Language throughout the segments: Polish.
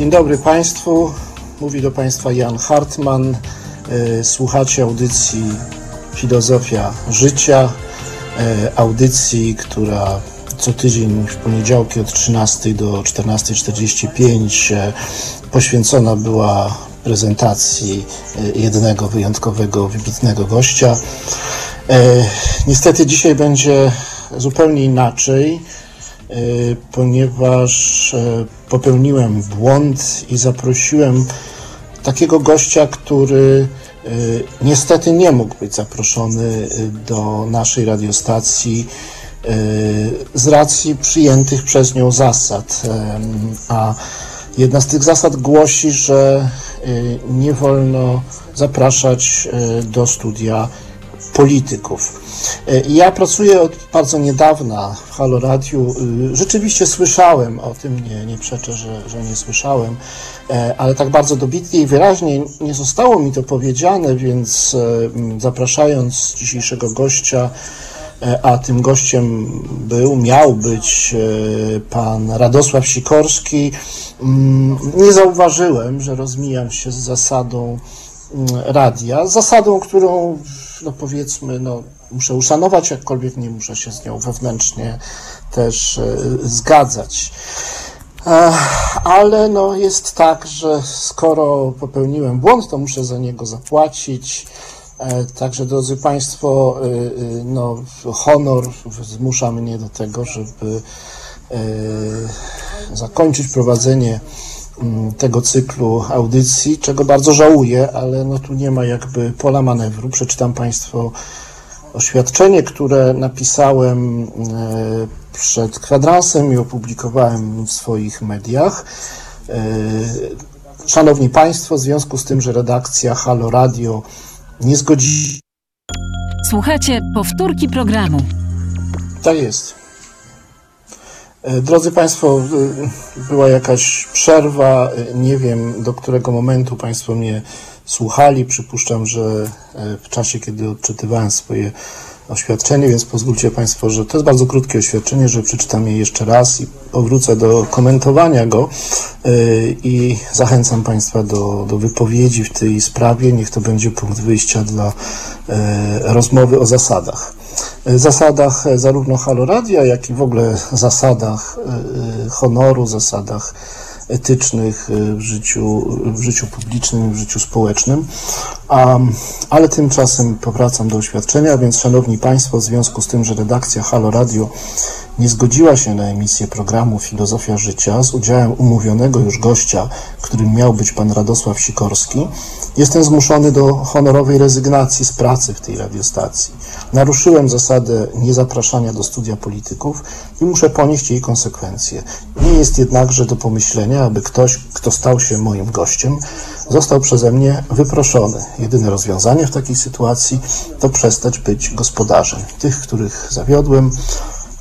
Dzień dobry Państwu. Mówi do Państwa Jan Hartman. E, słuchacie audycji Filozofia Życia. E, audycji, która co tydzień w poniedziałki od 13 do 14.45 e, poświęcona była prezentacji jednego wyjątkowego, wybitnego gościa. Niestety dzisiaj będzie zupełnie inaczej. Y, ponieważ y, popełniłem błąd i zaprosiłem takiego gościa, który y, niestety nie mógł być zaproszony do naszej radiostacji z racji przyjętych przez nią zasad. A jedna z tych zasad głosi, że nie wolno zapraszać do studia polityków. E, ja pracuję od bardzo niedawna w Halo Radiu. Y, rzeczywiście słyszałem o tym, nie, nie przeczę, że, że nie słyszałem, e, ale tak bardzo dobitnie i wyraźnie nie zostało mi to powiedziane, więc e, zapraszając dzisiejszego gościa, a tym gościem był, miał być pan Radosław Sikorski, nie zauważyłem, że rozmijam się z zasadą radia, zasadą, którą no powiedzmy, no, muszę uszanować, jakkolwiek nie muszę się z nią wewnętrznie też e, zgadzać. E, ale no, jest tak, że skoro popełniłem błąd, to muszę za niego zapłacić. E, także, drodzy Państwo, no, honor zmusza mnie do tego, żeby zakończyć prowadzenie tego cyklu audycji, czego bardzo żałuję, ale no tu nie ma jakby pola manewru. Przeczytam Państwu oświadczenie, które napisałem e, przed kwadransem i opublikowałem w swoich mediach. E, szanowni Państwo, w związku z tym, że redakcja Halo Radio nie zgodzi. Słuchajcie powtórki programu. Tak jest. E, drodzy Państwo, e, była jakaś przerwa, e, nie wiem do którego momentu Państwo mnie słuchali. Przypuszczam, że w czasie, kiedy odczytywałem swoje oświadczenie, więc pozwólcie Państwo, że to jest bardzo krótkie oświadczenie, że przeczytam je jeszcze raz i powrócę do komentowania go i zachęcam Państwa do, do wypowiedzi w tej sprawie. Niech to będzie punkt wyjścia dla rozmowy o zasadach zasadach zarówno Haloradia, jak i w ogóle zasadach e, e, honoru, zasadach etycznych e, w życiu, w życiu publicznym, w życiu społecznym. ale tymczasem powracam do oświadczenia, więc Szanowni Państwo, w związku z tym, że redakcja Halo Radio nie zgodziła się na emisję programu Filozofia Życia z udziałem umówionego już gościa, którym miał być pan Radosław Sikorski, jestem zmuszony do honorowej rezygnacji z pracy w tej radiostacji. Naruszyłem zasadę niezapraszania do studia polityków i muszę ponieść jej konsekwencje. Nie jest jednakże do pomyślenia, aby ktoś, kto stał się moim gościem, został przeze mnie wyproszony. Jedyne rozwiązanie w takiej sytuacji to przestać być gospodarzem. Tych, których zawiodłem,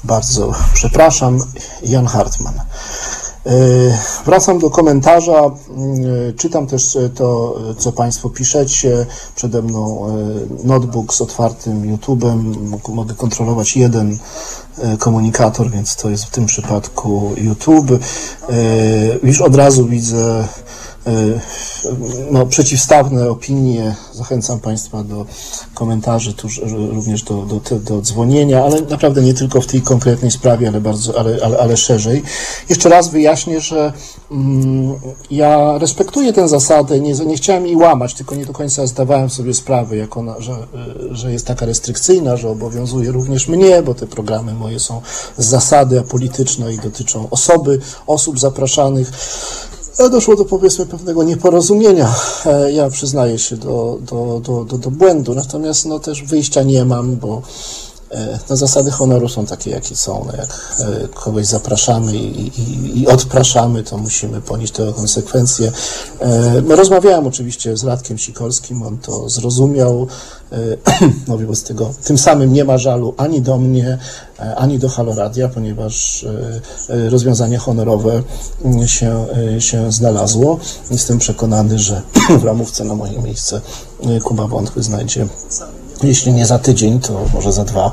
bardzo przepraszam. Jan Hartman. E, wracam do komentarza. E, czytam też to, co Państwo piszecie. Przede mną e, notebook z otwartym YouTube'em. Mogę kontrolować jeden komunikator, więc to jest w tym przypadku YouTube. Już od razu widzę E, no, przeciwstawne opinie. Zachęcam Państwa do komentarzy, tuż, również do, do, do dzwonienia, ale naprawdę nie tylko w tej konkretnej sprawie, ale bardzo, ale, ale, ale szerzej. Jeszcze raz wyjaśnię, że mm, ja respektuję tę zasadę, nie, nie chciałem jej łamać, tylko nie do końca zdawałem sobie sprawę, jak ona, że, że jest taka restrykcyjna, że obowiązuje również mnie, bo te programy moje są z zasady apolityczne i dotyczą osoby, osób zapraszanych doszło do powiedzmy pewnego nieporozumienia. E, ja przyznaję się do, do, do, do, do błędu, natomiast no też wyjścia nie mam, bo E, no, zasady honoru są takie, jakie są. No, jak e, kogoś zapraszamy i, i, i odpraszamy, to musimy ponieść te konsekwencje. E, no, rozmawiałem oczywiście z Radkiem Sikorskim, on to zrozumiał. No, wobec tego tym samym nie ma żalu ani do mnie, ani do Haloradia, ponieważ rozwiązanie honorowe się, się znalazło. Jestem przekonany, że w ramówce na moje miejsce Kuba Wątły znajdzie jeśli nie za tydzień, to może za dwa.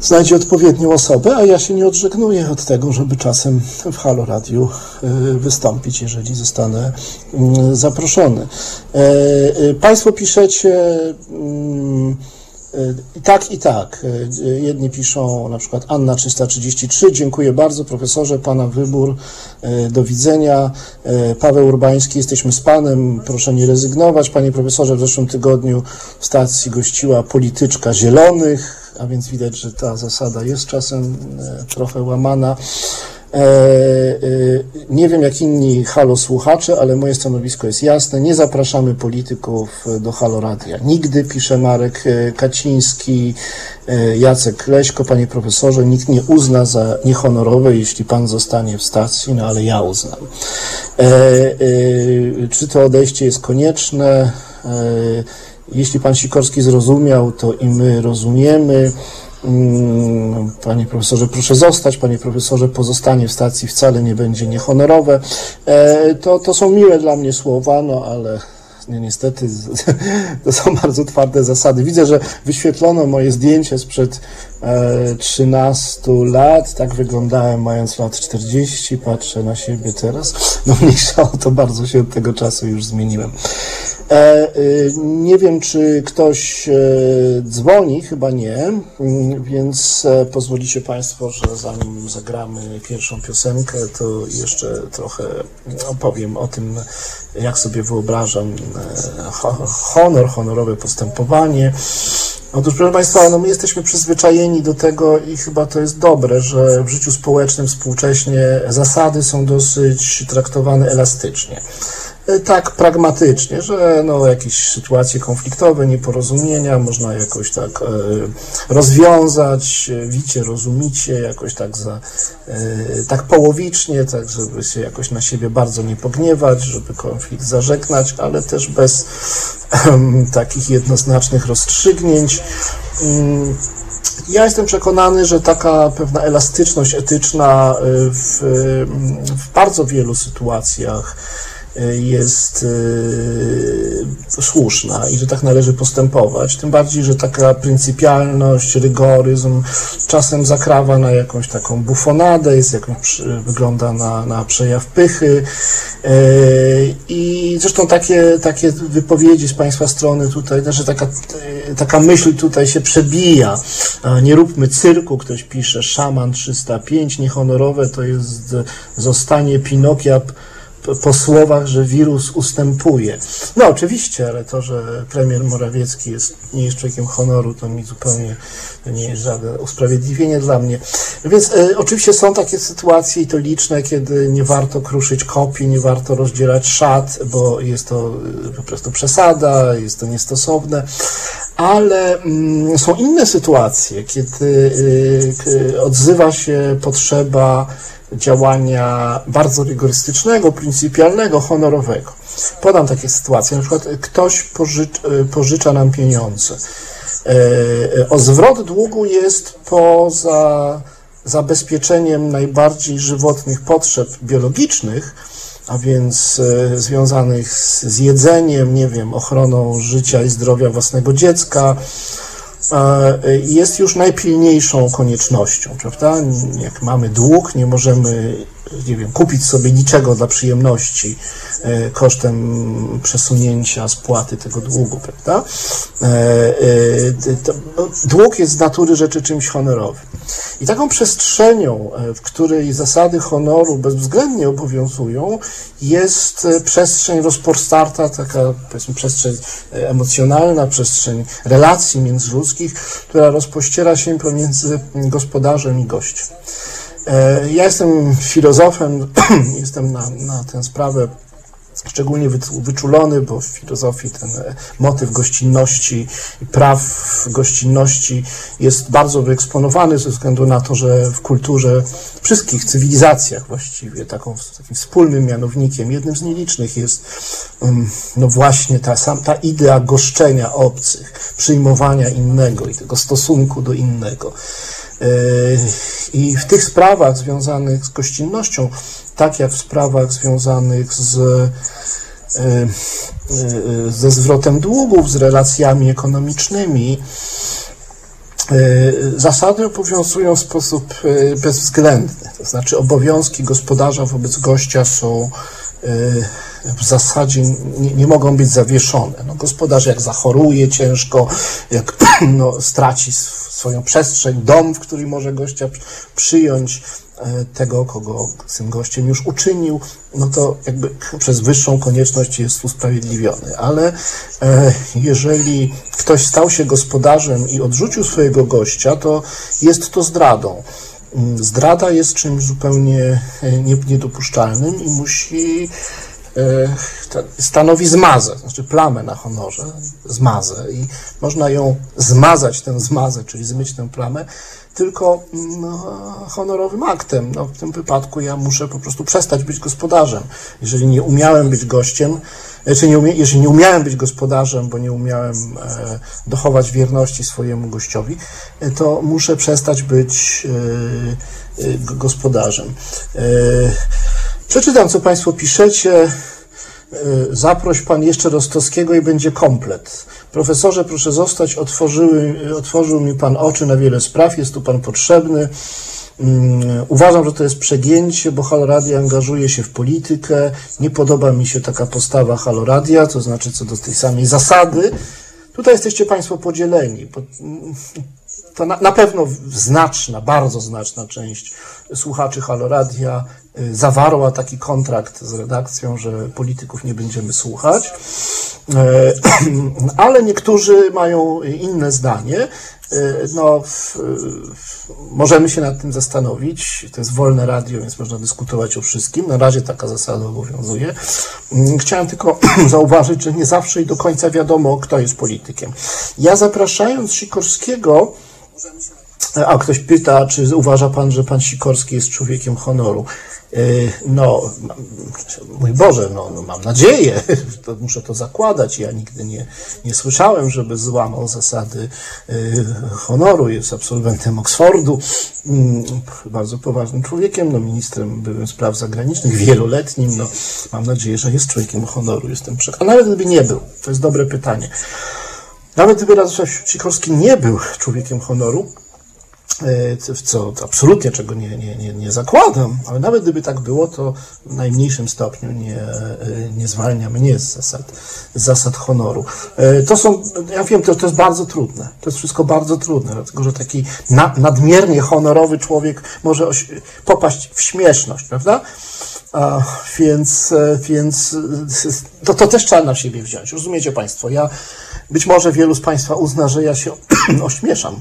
znajdzie odpowiednią osobę, a ja się nie odżegnuję od tego, żeby czasem w Halo Radiu y, wystąpić, jeżeli zostanę mm, zaproszony. E, e, państwo piszecie mm, i tak, i tak. Jedni piszą na przykład Anna 333, dziękuję bardzo profesorze, Pana wybór, do widzenia. Paweł Urbański, jesteśmy z Panem, proszę nie rezygnować. Panie profesorze, w zeszłym tygodniu w stacji gościła polityczka zielonych, a więc widać, że ta zasada jest czasem trochę łamana. E, e, nie wiem jak inni halo słuchacze, ale moje stanowisko jest jasne. Nie zapraszamy polityków do halo radia. Nigdy, pisze Marek e, Kaciński, Jacek Leśko, panie profesorze, nikt nie uzna za niehonorowe, jeśli pan zostanie w stacji, no ale ja uznam. Czy to odejście jest konieczne? Jeśli pan Sikorski zrozumiał, to i my rozumiemy. Mm, panie profesorze, proszę zostać, panie profesorze, pozostanie w stacji wcale nie będzie niehonorowe. E, to, to są miłe dla mnie słowa, no ale nie, niestety to są bardzo twarde zasady. Widzę, że wyświetlono moje zdjęcie sprzed 13 lat. Tak wyglądałem mając lat 40. Patrzę na siebie teraz. No mniejsza o to, bardzo się od tego czasu już zmieniłem. E, y, nie wiem, czy ktoś e, dzwoni, chyba nie, mm, więc e, pozwolicie Państwo, że zanim zagramy pierwszą piosenkę, to jeszcze trochę opowiem o tym, jak sobie wyobrażam honor, honorowe postępowanie. Otóż, proszę Państwa, no my jesteśmy przyzwyczajeni do tego i chyba to jest dobre, że w życiu społecznym współcześnie zasady są dosyć traktowane elastycznie. E, tak pragmatycznie, że no, jakieś sytuacje konfliktowe, nieporozumienia można jakoś tak e, rozwiązać, e, wicie, rozumicie, jakoś tak za, e, tak połowicznie, tak żeby się jakoś na siebie bardzo nie pogniewać, żeby konflikt zażegnać, ale też bez takich jednoznacznych rozstrzygnięć. Mm, ja jestem przekonany, że taka pewna elastyczność etyczna w, w bardzo wielu sytuacjach jest e, słuszna i że tak należy postępować. Tym bardziej, że taka pryncypialność, rygoryzm czasem zakrawa na jakąś taką bufonadę, jest jakąś, wygląda na, na przejaw pychy. E, I zresztą takie, takie wypowiedzi z Państwa strony tutaj, znaczy taka, taka myśl tutaj się przebija. Nie róbmy cyrku, ktoś pisze, szaman 305, niehonorowe to jest zostanie Pinokia po słowach, że wirus ustępuje. No oczywiście, ale to, że premier Morawiecki jest, nie jest człowiekiem honoru, to mi zupełnie to nie jest żadne usprawiedliwienie dla mnie. Więc e, oczywiście są takie sytuacje i to liczne, kiedy nie warto kruszyć kopii, nie warto rozdzielać szat, bo jest to e, po prostu przesada, jest to niestosowne, ale mm, są inne sytuacje, kiedy y, odzywa się potrzeba działania bardzo rygorystycznego, pryncypialnego, honorowego. Podam takie sytuacje, na przykład ktoś pożycz, pożycza nam pieniądze. E, o zwrot długu jest poza zabezpieczeniem najbardziej żywotnych potrzeb biologicznych, a więc e, związanych z jedzeniem, nie wiem, ochroną życia i zdrowia własnego dziecka, jest już najpilniejszą koniecznością, prawda? Jak mamy dług, nie możemy, nie wiem, kupić sobie niczego dla przyjemności e, kosztem przesunięcia spłaty tego długu, prawda? E, e, no, dług jest z natury rzeczy czymś honorowym. I taką przestrzenią, w której zasady honoru bezwzględnie obowiązują, jest przestrzeń rozpostarta, taka powiedzmy przestrzeń emocjonalna, przestrzeń relacji międzyludzkich, która rozpościera się pomiędzy gospodarzem i gościem. E, ja jestem filozofem, jestem na, na tę sprawę szczególnie wyczulony, bo w filozofii ten e, motyw gościnności praw gościnności jest bardzo wyeksponowany ze względu na to, że w kulturze, wszystkich cywilizacjach właściwie taką, takim wspólnym mianownikiem, jednym z nielicznych jest no właśnie ta, sam, ta idea goszczenia obcych, przyjmowania innego i tego stosunku do innego. E, I w tych sprawach związanych z gościnnością, tak jak w sprawach związanych z, e, e, ze zwrotem długów, z relacjami ekonomicznymi, Zasady obowiązują w sposób bezwzględny, to znaczy obowiązki gospodarza wobec gościa są w zasadzie nie, nie, mogą być zawieszone. No, gospodarz jak zachoruje ciężko, jak no, straci swoją przestrzeń, dom, w którym może gościa przyjąć, e, tego, kogo tym gościem już uczynił, no to jakby przez wyższą konieczność jest usprawiedliwiony. Ale e, jeżeli ktoś stał się gospodarzem i odrzucił swojego gościa, to jest to zdradą. Mm, zdrada jest czymś zupełnie e, niedopuszczalnym i musi E, stanowi zmazę, znaczy plamę na honorze, zmazę i można ją zmazać, tę zmazę, czyli zmyć tę plamę, tylko no, honorowym aktem. No, w tym wypadku ja muszę po prostu przestać być gospodarzem. Jeżeli nie umiałem być gościem, e, czy nie umie, jeżeli nie umiałem być gospodarzem, bo nie umiałem e, dochować wierności swojemu gościowi, e, to muszę przestać być gospodarzem. Przeczytam, co Państwo piszecie. Zaproś Pan jeszcze Rostowskiego i będzie komplet. Profesorze, proszę zostać, otworzyły, otworzył mi Pan oczy na wiele spraw, jest tu Pan potrzebny. Mm, uważam, że to jest przegięcie, bo Haloradia angażuje się w politykę. Nie podoba mi się taka postawa Haloradia, to znaczy co do tej samej zasady. Tutaj jesteście Państwo podzieleni. To na, na pewno znaczna, bardzo znaczna część słuchaczy Haloradia zawarła taki kontrakt z redakcją, że polityków nie będziemy słuchać, e, ale niektórzy mają inne zdanie. E, no, możemy się nad tym zastanowić. To jest wolne radio, więc można dyskutować o wszystkim. Na razie taka zasada obowiązuje. Mm, chciałem tylko zauważyć, że nie zawsze i do końca wiadomo, kto jest politykiem. Ja zapraszając Sikorskiego, a ktoś pyta, czy uważa pan, że pan Sikorski jest człowiekiem honoru? E, no, mój Boże, no, no mam nadzieję, to muszę to zakładać. Ja nigdy nie, nie słyszałem, żeby złamał zasady e, honoru. Jest absolwentem Oxfordu, mm, bardzo poważnym człowiekiem, no, ministrem byłem spraw zagranicznych, wieloletnim. No, mam nadzieję, że jest człowiekiem honoru, jestem przekonany. Nawet gdyby nie był, to jest dobre pytanie. Nawet gdyby Radosław Sikorski nie był człowiekiem honoru, E, co absolutnie czego nie, nie, nie, nie zakładam, ale nawet gdyby tak było, to w najmniejszym stopniu nie, e, nie zwalnia mnie z zasad, z zasad honoru. E, to są, ja wiem, to, to jest bardzo trudne. To jest wszystko bardzo trudne, dlatego że taki na, nadmiernie honorowy człowiek może popaść w śmieszność, prawda? A, więc więc to, to też trzeba na siebie wziąć. Rozumiecie Państwo? Ja, być może wielu z Państwa uzna, że ja się ośmieszam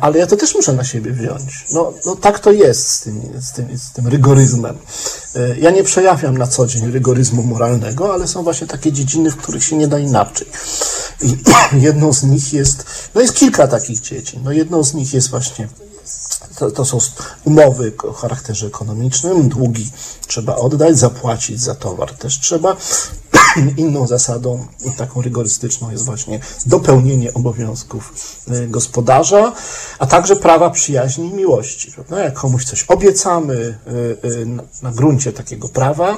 ale ja to też muszę na siebie wziąć. No, no tak to jest z tym, z, z tym rygoryzmem. E, ja nie przejawiam na co dzień rygoryzmu moralnego, ale są właśnie takie dziedziny, w których się nie da inaczej. I jedną z nich jest, no jest kilka takich dziedzin. No jedną z nich jest właśnie to, to, są umowy o charakterze ekonomicznym, długi trzeba oddać, zapłacić za towar też trzeba. Inną zasadą, taką rygorystyczną, jest właśnie dopełnienie obowiązków y, gospodarza, a także prawa przyjaźni i miłości. Prawda? Jak komuś coś obiecamy y, y, na gruncie takiego prawa,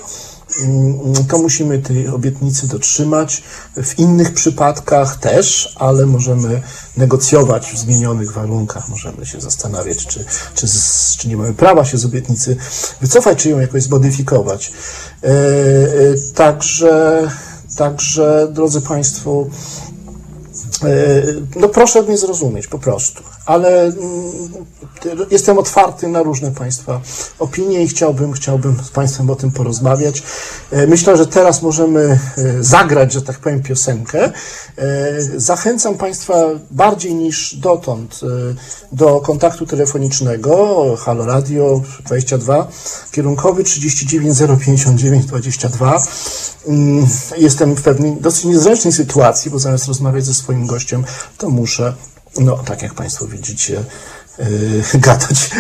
to musimy tej obietnicy dotrzymać. W innych przypadkach też, ale możemy negocjować w zmienionych warunkach. Możemy się zastanawiać, czy, czy, czy nie mamy prawa się z obietnicy wycofać, czy ją jakoś zmodyfikować. E, e, także, także, drodzy Państwo, e, no proszę mnie zrozumieć po prostu, ale mm, jestem otwarty na różne Państwa opinie i chciałbym, chciałbym z Państwem o tym porozmawiać. Myślę, że teraz możemy zagrać, że tak powiem, piosenkę. Zachęcam Państwa bardziej niż dotąd do kontaktu telefonicznego Halo Radio 22 kierunkowy 39 059 22. Jestem w pewnej dosyć niezręcznej sytuacji, bo zamiast rozmawiać ze swoim gościem, to muszę, no tak jak Państwo widzicie, yy, gadać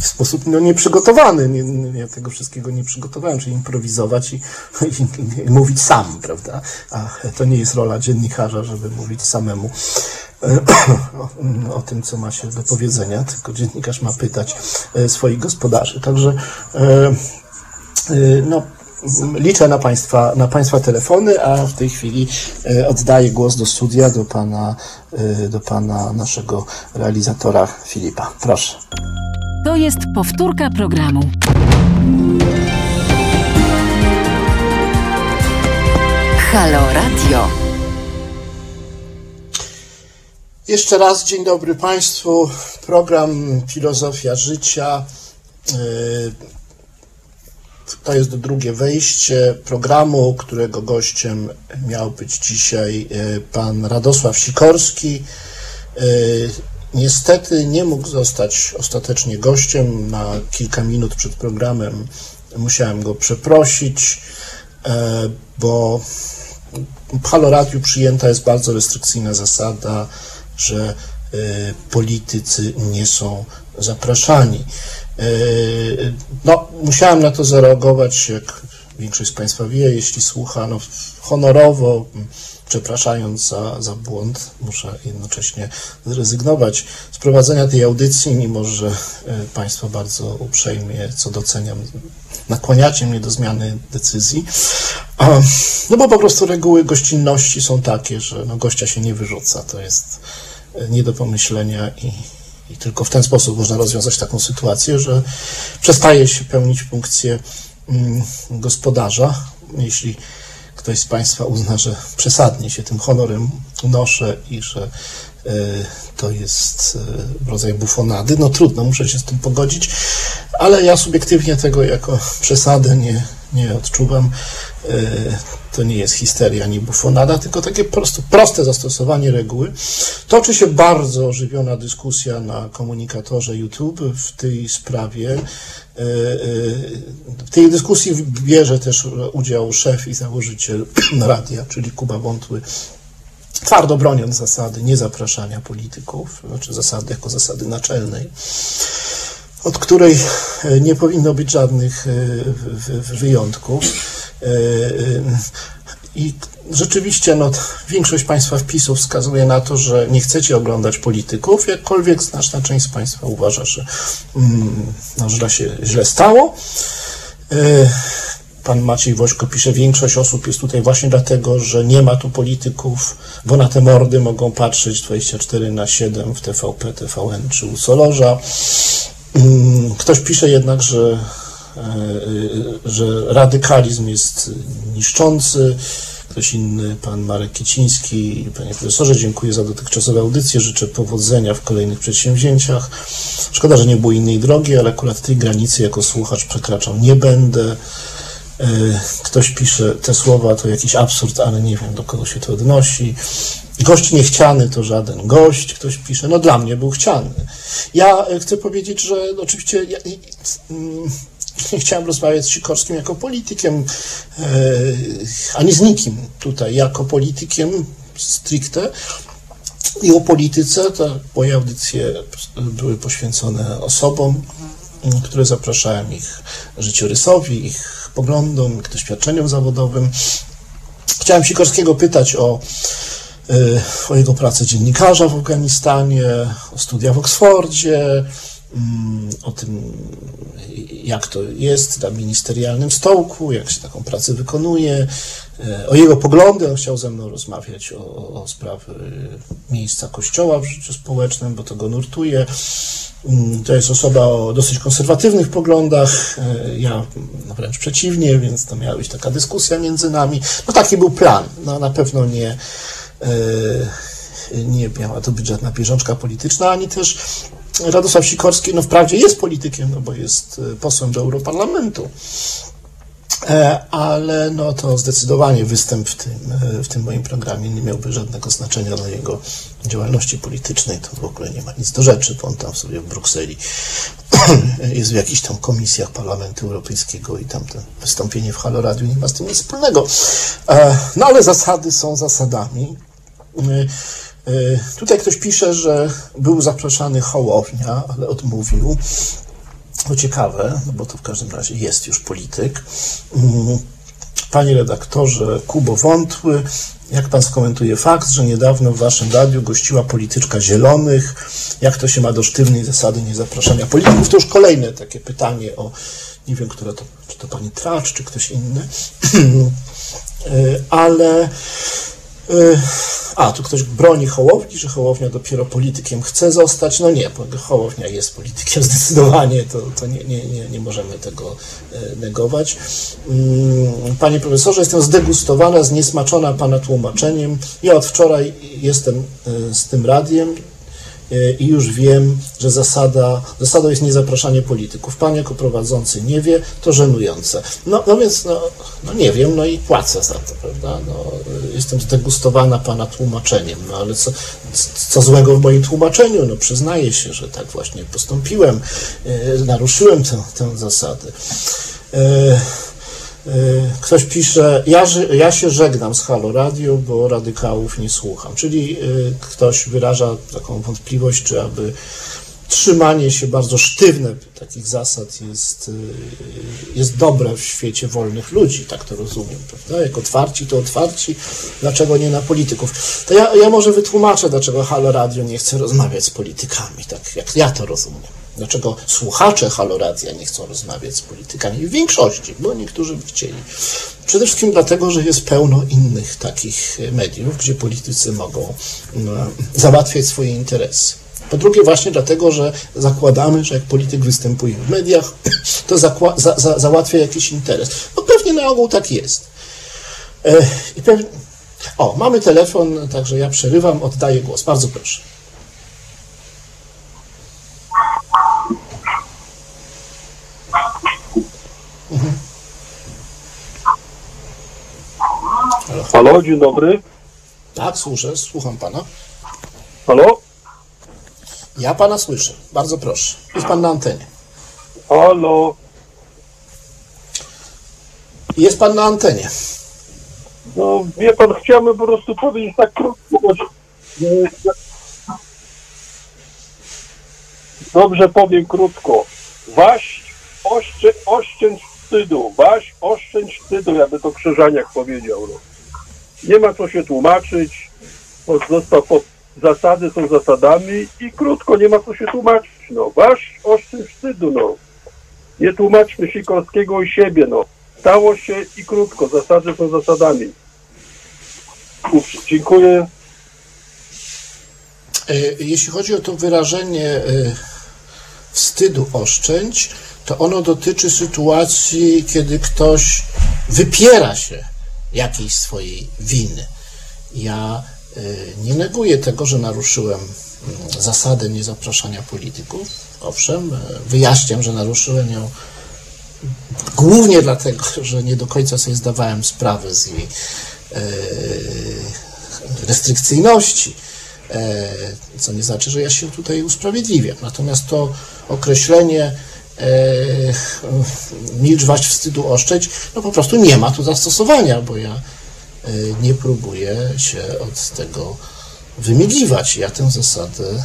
w sposób no, nieprzygotowany. Nie, nie, ja tego wszystkiego nie przygotowałem, czyli improwizować i, i, i, mówić sam, prawda? A to nie jest rola dziennikarza, żeby mówić samemu o, o, tym, co ma się do powiedzenia, tylko dziennikarz ma pytać e, swoich gospodarzy. Także e, e, no, liczę na Państwa, na Państwa telefony, a w tej chwili e, oddaję głos do studia, do Pana, e, do pana naszego realizatora Filipa. Proszę. To jest powtórka programu. Halo Radio. Jeszcze raz dzień dobry Państwu. Program Filozofia Życia. To jest drugie wejście programu, którego gościem miał być dzisiaj yy, pan Radosław Sikorski. Yy, niestety nie mógł zostać ostatecznie gościem. Na kilka minut przed programem musiałem go przeprosić, bo w Halo Radiu przyjęta jest bardzo restrykcyjna zasada, że politycy nie są zapraszani. No, musiałem na to zareagować, jak większość z Państwa wie, jeśli słucha, no, honorowo, przepraszając za, za błąd, muszę jednocześnie zrezygnować z prowadzenia tej audycji, mimo że Państwo bardzo uprzejmie, co doceniam, nakłaniacie mnie do zmiany decyzji. No bo po prostu reguły gościnności są takie, że no, gościa się nie wyrzuca. To jest nie do pomyślenia i, i tylko w ten sposób można rozwiązać taką sytuację, że przestaje się pełnić funkcję mm, gospodarza. Jeśli ktoś z Państwa uzna, że przesadnie się tym honorem unoszę i że y, to jest y, rodzaj bufonady, no trudno, muszę się z tym pogodzić, ale ja subiektywnie tego jako przesadę nie, nie odczuwam. Y, to nie jest histeria ani bufonada, tylko takie po prostu proste zastosowanie reguły. Toczy się bardzo ożywiona dyskusja na komunikatorze YouTube w tej sprawie. E, e, w tej dyskusji bierze też udział szef i założyciel radia, czyli Kuba Wątły, twardo broniąc zasady niezapraszania polityków, znaczy zasady jako zasady naczelnej, od której nie powinno być żadnych e, wyjątków. I rzeczywiście no, większość Państwa wpisów wskazuje na to, że nie chcecie oglądać polityków, jakkolwiek znaczna część z Państwa uważa, że mm, no, źle się źle stało. Pan Maciej Woźko pisze, większość osób jest tutaj właśnie dlatego, że nie ma tu polityków, bo na te mordy mogą patrzeć 24 na 7 w TVP, TVN czy u Solorza. Mm, ktoś pisze jednak, że że radykalizm jest niszczący. Ktoś inny, pan Marek Kiciński, panie profesorze, dziękuję za dotychczasowe audycje, życzę powodzenia w kolejnych przedsięwzięciach. Szkoda, że nie było innej drogi, ale akurat tej granicy jako słuchacz przekraczał nie będę. E, ktoś pisze te słowa, to jakiś absurd, ale nie wiem do kogo się to odnosi. Gość niechciany to żaden gość, ktoś pisze, no dla mnie był chciany. Ja chcę powiedzieć, że oczywiście ja, nie chciałem rozmawiać z Sikorskim jako politykiem, e, ani z nikim tutaj, jako politykiem stricte. I o polityce, te moje audycje były poświęcone osobom, które zapraszałem ich życiorysowi, ich poglądom, ich doświadczeniom zawodowym. Chciałem Sikorskiego pytać o, e, o jego pracę dziennikarza w Afganistanie, o studia w Oksfordzie, Mm, o tym, jak to jest na ministerialnym stołku, jak się taką pracę wykonuje, e, o jego poglądy. On chciał ze mną rozmawiać o, o sprawy miejsca kościoła w życiu społecznym, bo to go nurtuje. Mm, to jest osoba o dosyć konserwatywnych poglądach, e, ja wręcz przeciwnie, więc to miała być taka dyskusja między nami. No taki był plan. No, na pewno nie, e, nie miała to być żadna bieżączka polityczna, ani też Radosław Sikorski, no wprawdzie jest politykiem, no bo jest e, posłem do Europarlamentu, e, ale no to zdecydowanie występ w tym, e, w tym moim programie nie miałby żadnego znaczenia dla jego działalności politycznej. To w ogóle nie ma nic do rzeczy, bo on tam sobie w Brukseli jest w jakichś tam komisjach Parlamentu Europejskiego i tam to wystąpienie w Halo Radio nie ma z tym nic wspólnego. No ale zasady są zasadami. E, tutaj ktoś pisze, że był zapraszany Hołownia, ale odmówił. To ciekawe, no bo to w każdym razie jest już polityk. Mm, panie redaktorze Kubo Wątły, jak pan skomentuje fakt, że niedawno w waszym radiu gościła polityczka Zielonych? Jak to się ma do sztywnej zasady niezapraszania polityków? To już kolejne takie pytanie o Nie wiem, która to, czy to pani Tracz, czy ktoś inny, ale a, tu ktoś broni Hołowni, że Hołownia dopiero politykiem chce zostać. No nie, Hołownia jest politykiem zdecydowanie, to, to nie, nie, nie, nie możemy tego negować. Mm, panie profesorze, jestem zdegustowana, zniesmaczona pana tłumaczeniem. Ja od wczoraj jestem z tym radiem i już wiem, że zasada, zasadą jest niezapraszanie polityków. Pan jako prowadzący nie wie, to żenujące. No, no więc, no, no nie wiem, no i płacę za to, prawda? No, jestem zdegustowana Pana tłumaczeniem, no ale co, co złego w moim tłumaczeniu? No przyznaję się, że tak właśnie postąpiłem, naruszyłem tę, tę zasadę. Ktoś pisze, ja, ja się żegnam z Halo Radio, bo radykałów nie słucham. Czyli ktoś wyraża taką wątpliwość, czy aby trzymanie się bardzo sztywne takich zasad jest, jest dobre w świecie wolnych ludzi, tak to rozumiem, prawda? Jak otwarci, to otwarci, dlaczego nie na polityków? To ja, ja może wytłumaczę, dlaczego Halo Radio nie chce rozmawiać z politykami, tak jak ja to rozumiem. Dlaczego słuchacze Haloradia nie chcą rozmawiać z politykami? W większości, bo niektórzy by chcieli. Przede wszystkim dlatego, że jest pełno innych takich mediów, gdzie politycy mogą no, załatwiać swoje interesy. Po drugie, właśnie dlatego, że zakładamy, że jak polityk występuje w mediach, to za, za, załatwia jakiś interes. No pewnie na ogół tak jest. E, I. O, mamy telefon, także ja przerywam, oddaję głos. Bardzo proszę. Halo, dzień dobry. Tak, słyszę, słucham pana. Halo? Ja pana słyszę. Bardzo proszę. Jest pan na antenie. Halo? Jest pan na antenie. No, wie pan, chciałbym po prostu powiedzieć tak krótko. Dobrze powiem krótko. Waś oszczę, oszczędź wstydu. Waś oszczędź wstydu, jakby to Krzyżaniak powiedział. No. Nie ma co się tłumaczyć. Został pod zasady są zasadami i krótko, nie ma co się tłumaczyć. No, wasz oszczędź wstydu, no. Nie tłumaczmy Sikorskiego i siebie, no. Stało się i krótko, zasady są zasadami. Uf, dziękuję. Jeśli chodzi o to wyrażenie wstydu oszczędź, to ono dotyczy sytuacji, kiedy ktoś wypiera się jakiejś swojej winy. Ja nie neguję tego, że naruszyłem zasadę niezapraszania polityków. Owszem, wyjaśniam, że naruszyłem ją głównie dlatego, że nie do końca sobie zdawałem sprawę z jej restrykcyjności, co nie znaczy, że ja się tutaj usprawiedliwiam. Natomiast to określenie milcz, waść, wstydu, oszczędź, no po prostu nie ma tu zastosowania, bo ja nie próbuję się od tego wymigiwać. Ja tę zasadę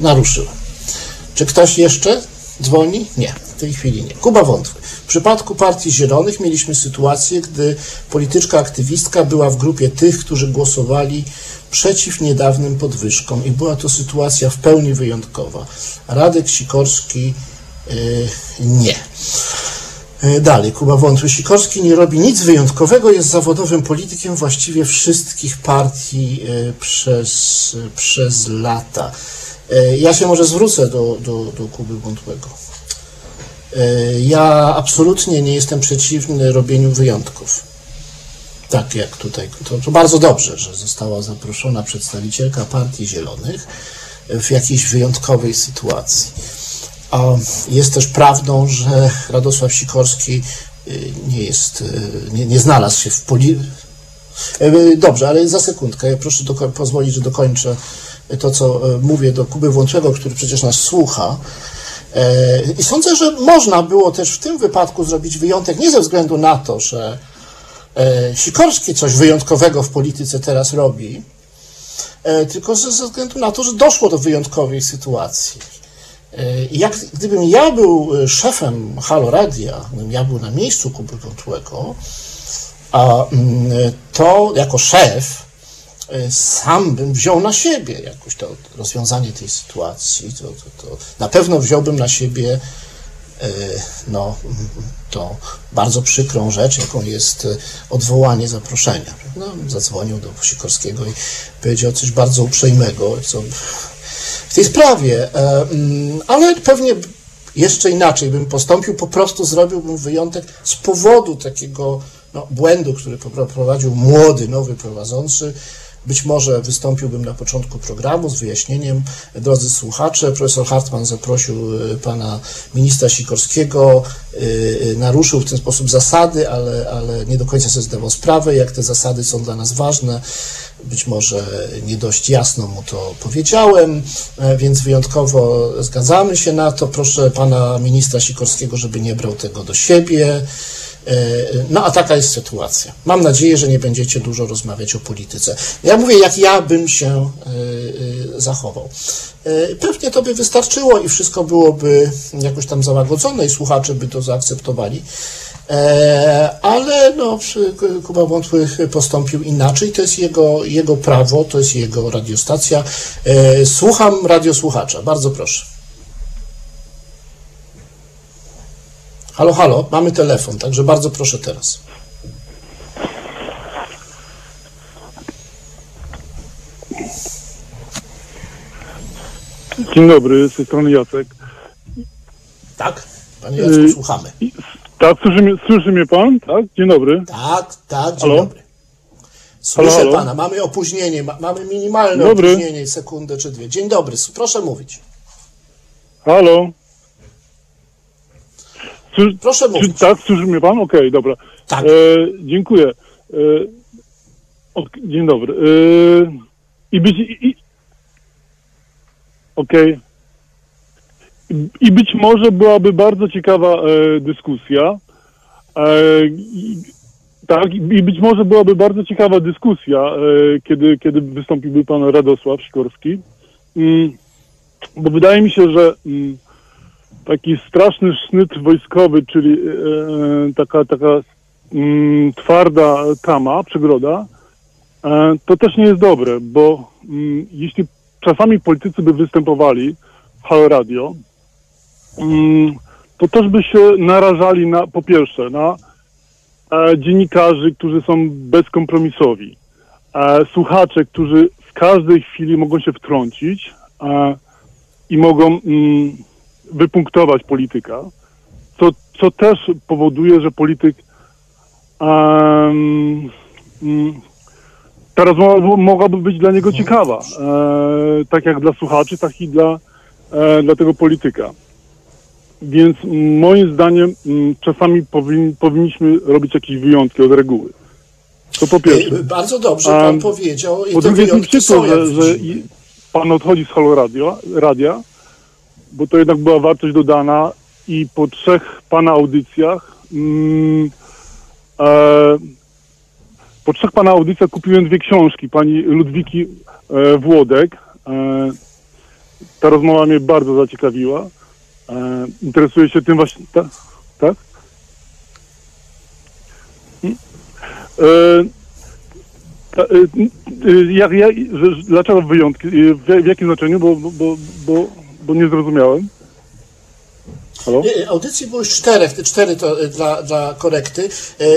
naruszyłem. Czy ktoś jeszcze dzwoni? Nie, w tej chwili nie. Kuba Wątły. W przypadku Partii Zielonych mieliśmy sytuację, gdy polityczka aktywistka była w grupie tych, którzy głosowali przeciw niedawnym podwyżkom i była to sytuacja w pełni wyjątkowa. Radek Sikorski nie. Dalej, Kuba Wątły. Sikorski nie robi nic wyjątkowego, jest zawodowym politykiem właściwie wszystkich partii przez, przez lata. Ja się może zwrócę do, do, do Kuby Wątłego. Ja absolutnie nie jestem przeciwny robieniu wyjątków. Tak jak tutaj. To, to bardzo dobrze, że została zaproszona przedstawicielka Partii Zielonych w jakiejś wyjątkowej sytuacji. Jest też prawdą, że Radosław Sikorski nie jest, nie, nie znalazł się w poli... Dobrze, ale za sekundkę, ja proszę pozwolić, że dokończę to, co mówię do Kuby Włączego, który przecież nas słucha. I sądzę, że można było też w tym wypadku zrobić wyjątek, nie ze względu na to, że Sikorski coś wyjątkowego w polityce teraz robi, tylko ze względu na to, że doszło do wyjątkowej sytuacji. Jak gdybym ja był szefem Halo Radia, gdybym ja był na miejscu Kuby Wątłego, to jako szef sam bym wziął na siebie jakoś to rozwiązanie tej sytuacji. To, to, to na pewno wziąłbym na siebie no, to bardzo przykrą rzecz, jaką jest odwołanie zaproszenia. No, zadzwonił do Sikorskiego i powiedział coś bardzo uprzejmego, co w tej sprawie, mm, ale pewnie jeszcze inaczej bym postąpił, po prostu zrobiłbym wyjątek z powodu takiego no, błędu, który poprowadził młody, nowy prowadzący. Być może wystąpiłbym na początku programu z wyjaśnieniem. Drodzy słuchacze, profesor Hartman zaprosił y, pana ministra Sikorskiego, y, y, naruszył w ten sposób zasady, ale, ale nie do końca sobie zdawał sprawę, jak te zasady są dla nas ważne. Być może nie dość jasno mu to powiedziałem, e, więc wyjątkowo zgadzamy się na to. Proszę pana ministra Sikorskiego, żeby nie brał tego do siebie. E, no a taka jest sytuacja. Mam nadzieję, że nie będziecie dużo rozmawiać o polityce. Ja mówię, jak ja bym się e, zachował. Pewnie to by wystarczyło i wszystko byłoby jakoś tam załagodzone i słuchacze by to zaakceptowali. E, ale no, Kuba Wątły postąpił inaczej, to jest jego, jego prawo, to jest jego radiostacja. E, słucham radiosłuchacza, bardzo proszę. Halo, halo, mamy telefon, także bardzo proszę teraz. Dzień dobry, z tej strony Jacek. Tak, panie Jacku, słuchamy. Tak, słyszy mnie, słyszy mnie pan? Tak, dzień dobry. Tak, tak, dzień Halo? dobry. Słyszę Halo, halo? pana, mamy opóźnienie, ma, mamy minimalne Dobry. opóźnienie, sekundę czy dwie. Dzień dobry, proszę mówić. Halo? Sły, Proszę czy, mówić. tak, słyszy mnie pan? Okej, dobra. Tak. E, dziękuję. E, ok, dzień dobry. E, I być... I, i, Okej. I, I być może byłaby bardzo ciekawa e, dyskusja. E, i, tak, i być może byłaby bardzo ciekawa dyskusja, e, kiedy, kiedy wystąpiłby pan Radosław Sikorski. Mm, bo wydaje mi się, że mm, taki straszny sznyt wojskowy, czyli e, taka, taka mm, twarda tama, przegroda, e, to też nie jest dobre, bo mm, jeśli czasami politycy by występowali w Halo Radio, mm, to też by się narażali na, po pierwsze, na e, dziennikarzy, którzy są bezkompromisowi, e, słuchacze, którzy w każdej chwili mogą się wtrącić e, i mogą wypunktować polityka, co, co też powoduje, że polityk mm, ta rozmowa mo- mogłaby być dla niego ciekawa, e, tak jak dla słuchaczy, tak i dla, e, dla tego polityka. Więc moim zdaniem mm, czasami powin, powinniśmy robić jakieś wyjątki od reguły. To po pierwsze. E, Bardzo dobrze pan Um, powiedział i Po drugie jest mi przykro, że, że pan odchodzi z Halo Radio, Radia, bo to jednak była wartość dodana i po trzech pana audycjach mm, e, po trzech pana audycjach kupiłem dwie książki pani Ludwiki e, Włodek. E, ta rozmowa mnie bardzo zaciekawiła. E, interesuję się tym właśnie. Ta, tak? Mm. E, y, y, jak, jak, dlaczego wyjątki? Y, W, w jakim znaczeniu? Bo, bo, bo, bo, nie zrozumiałem. Halo? Nie, audycji było już czterech, te cztery to e, dla, dla korekty. E, e,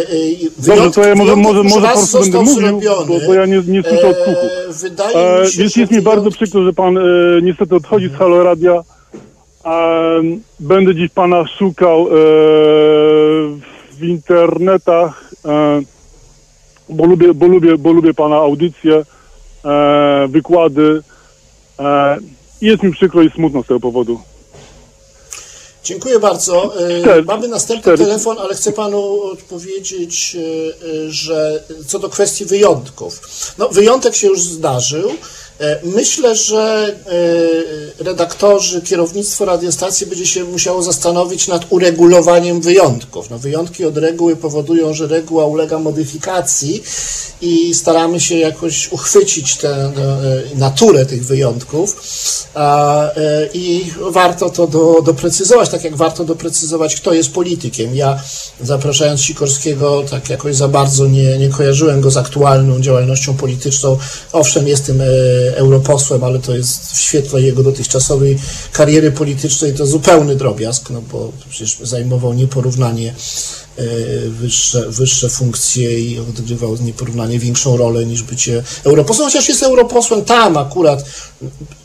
Dobrze, to ja może, może, może po prostu będę mówił, bo, bo ja nie, nie słyszę odsłuchu. E, Wydaje E, mi się, więc jest mi bardzo przykro, że pan e, niestety odchodzi z Halo Radia. E, będę dziś pana szukał e, w internetach, e, bo, lubię, bo, lubię, bo lubię pana audycje, e, wykłady. E, jest mi przykro i smutno z tego powodu. Dziękuję bardzo. E, Cztery. Mamy następny Cztery. telefon, ale chcę panu odpowiedzieć, e, e, że co do kwestii wyjątków. No, wyjątek się już zdarzył. E, Myślę, że e, redaktorzy, kierownictwo radiostacji będzie się musiało zastanowić nad uregulowaniem wyjątków. No, wyjątki od reguły powodują, że reguła ulega modyfikacji i staramy się jakoś uchwycić tę e, naturę tych wyjątków. I warto to do, doprecyzować, tak jak warto doprecyzować, kto jest politykiem. Ja zapraszając Sikorskiego, tak jakoś za bardzo nie, nie kojarzyłem go z aktualną działalnością polityczną. Owszem, jestem e, e, europosłem, ale to jest w świetle jego dotychczasowej kariery politycznej to zupełny drobiazg, no bo przecież zajmował nieporównanie wyższe, wyższe funkcje i odgrywał nieporównanie większą rolę niż bycie europosłem, chociaż jest europosłem tam akurat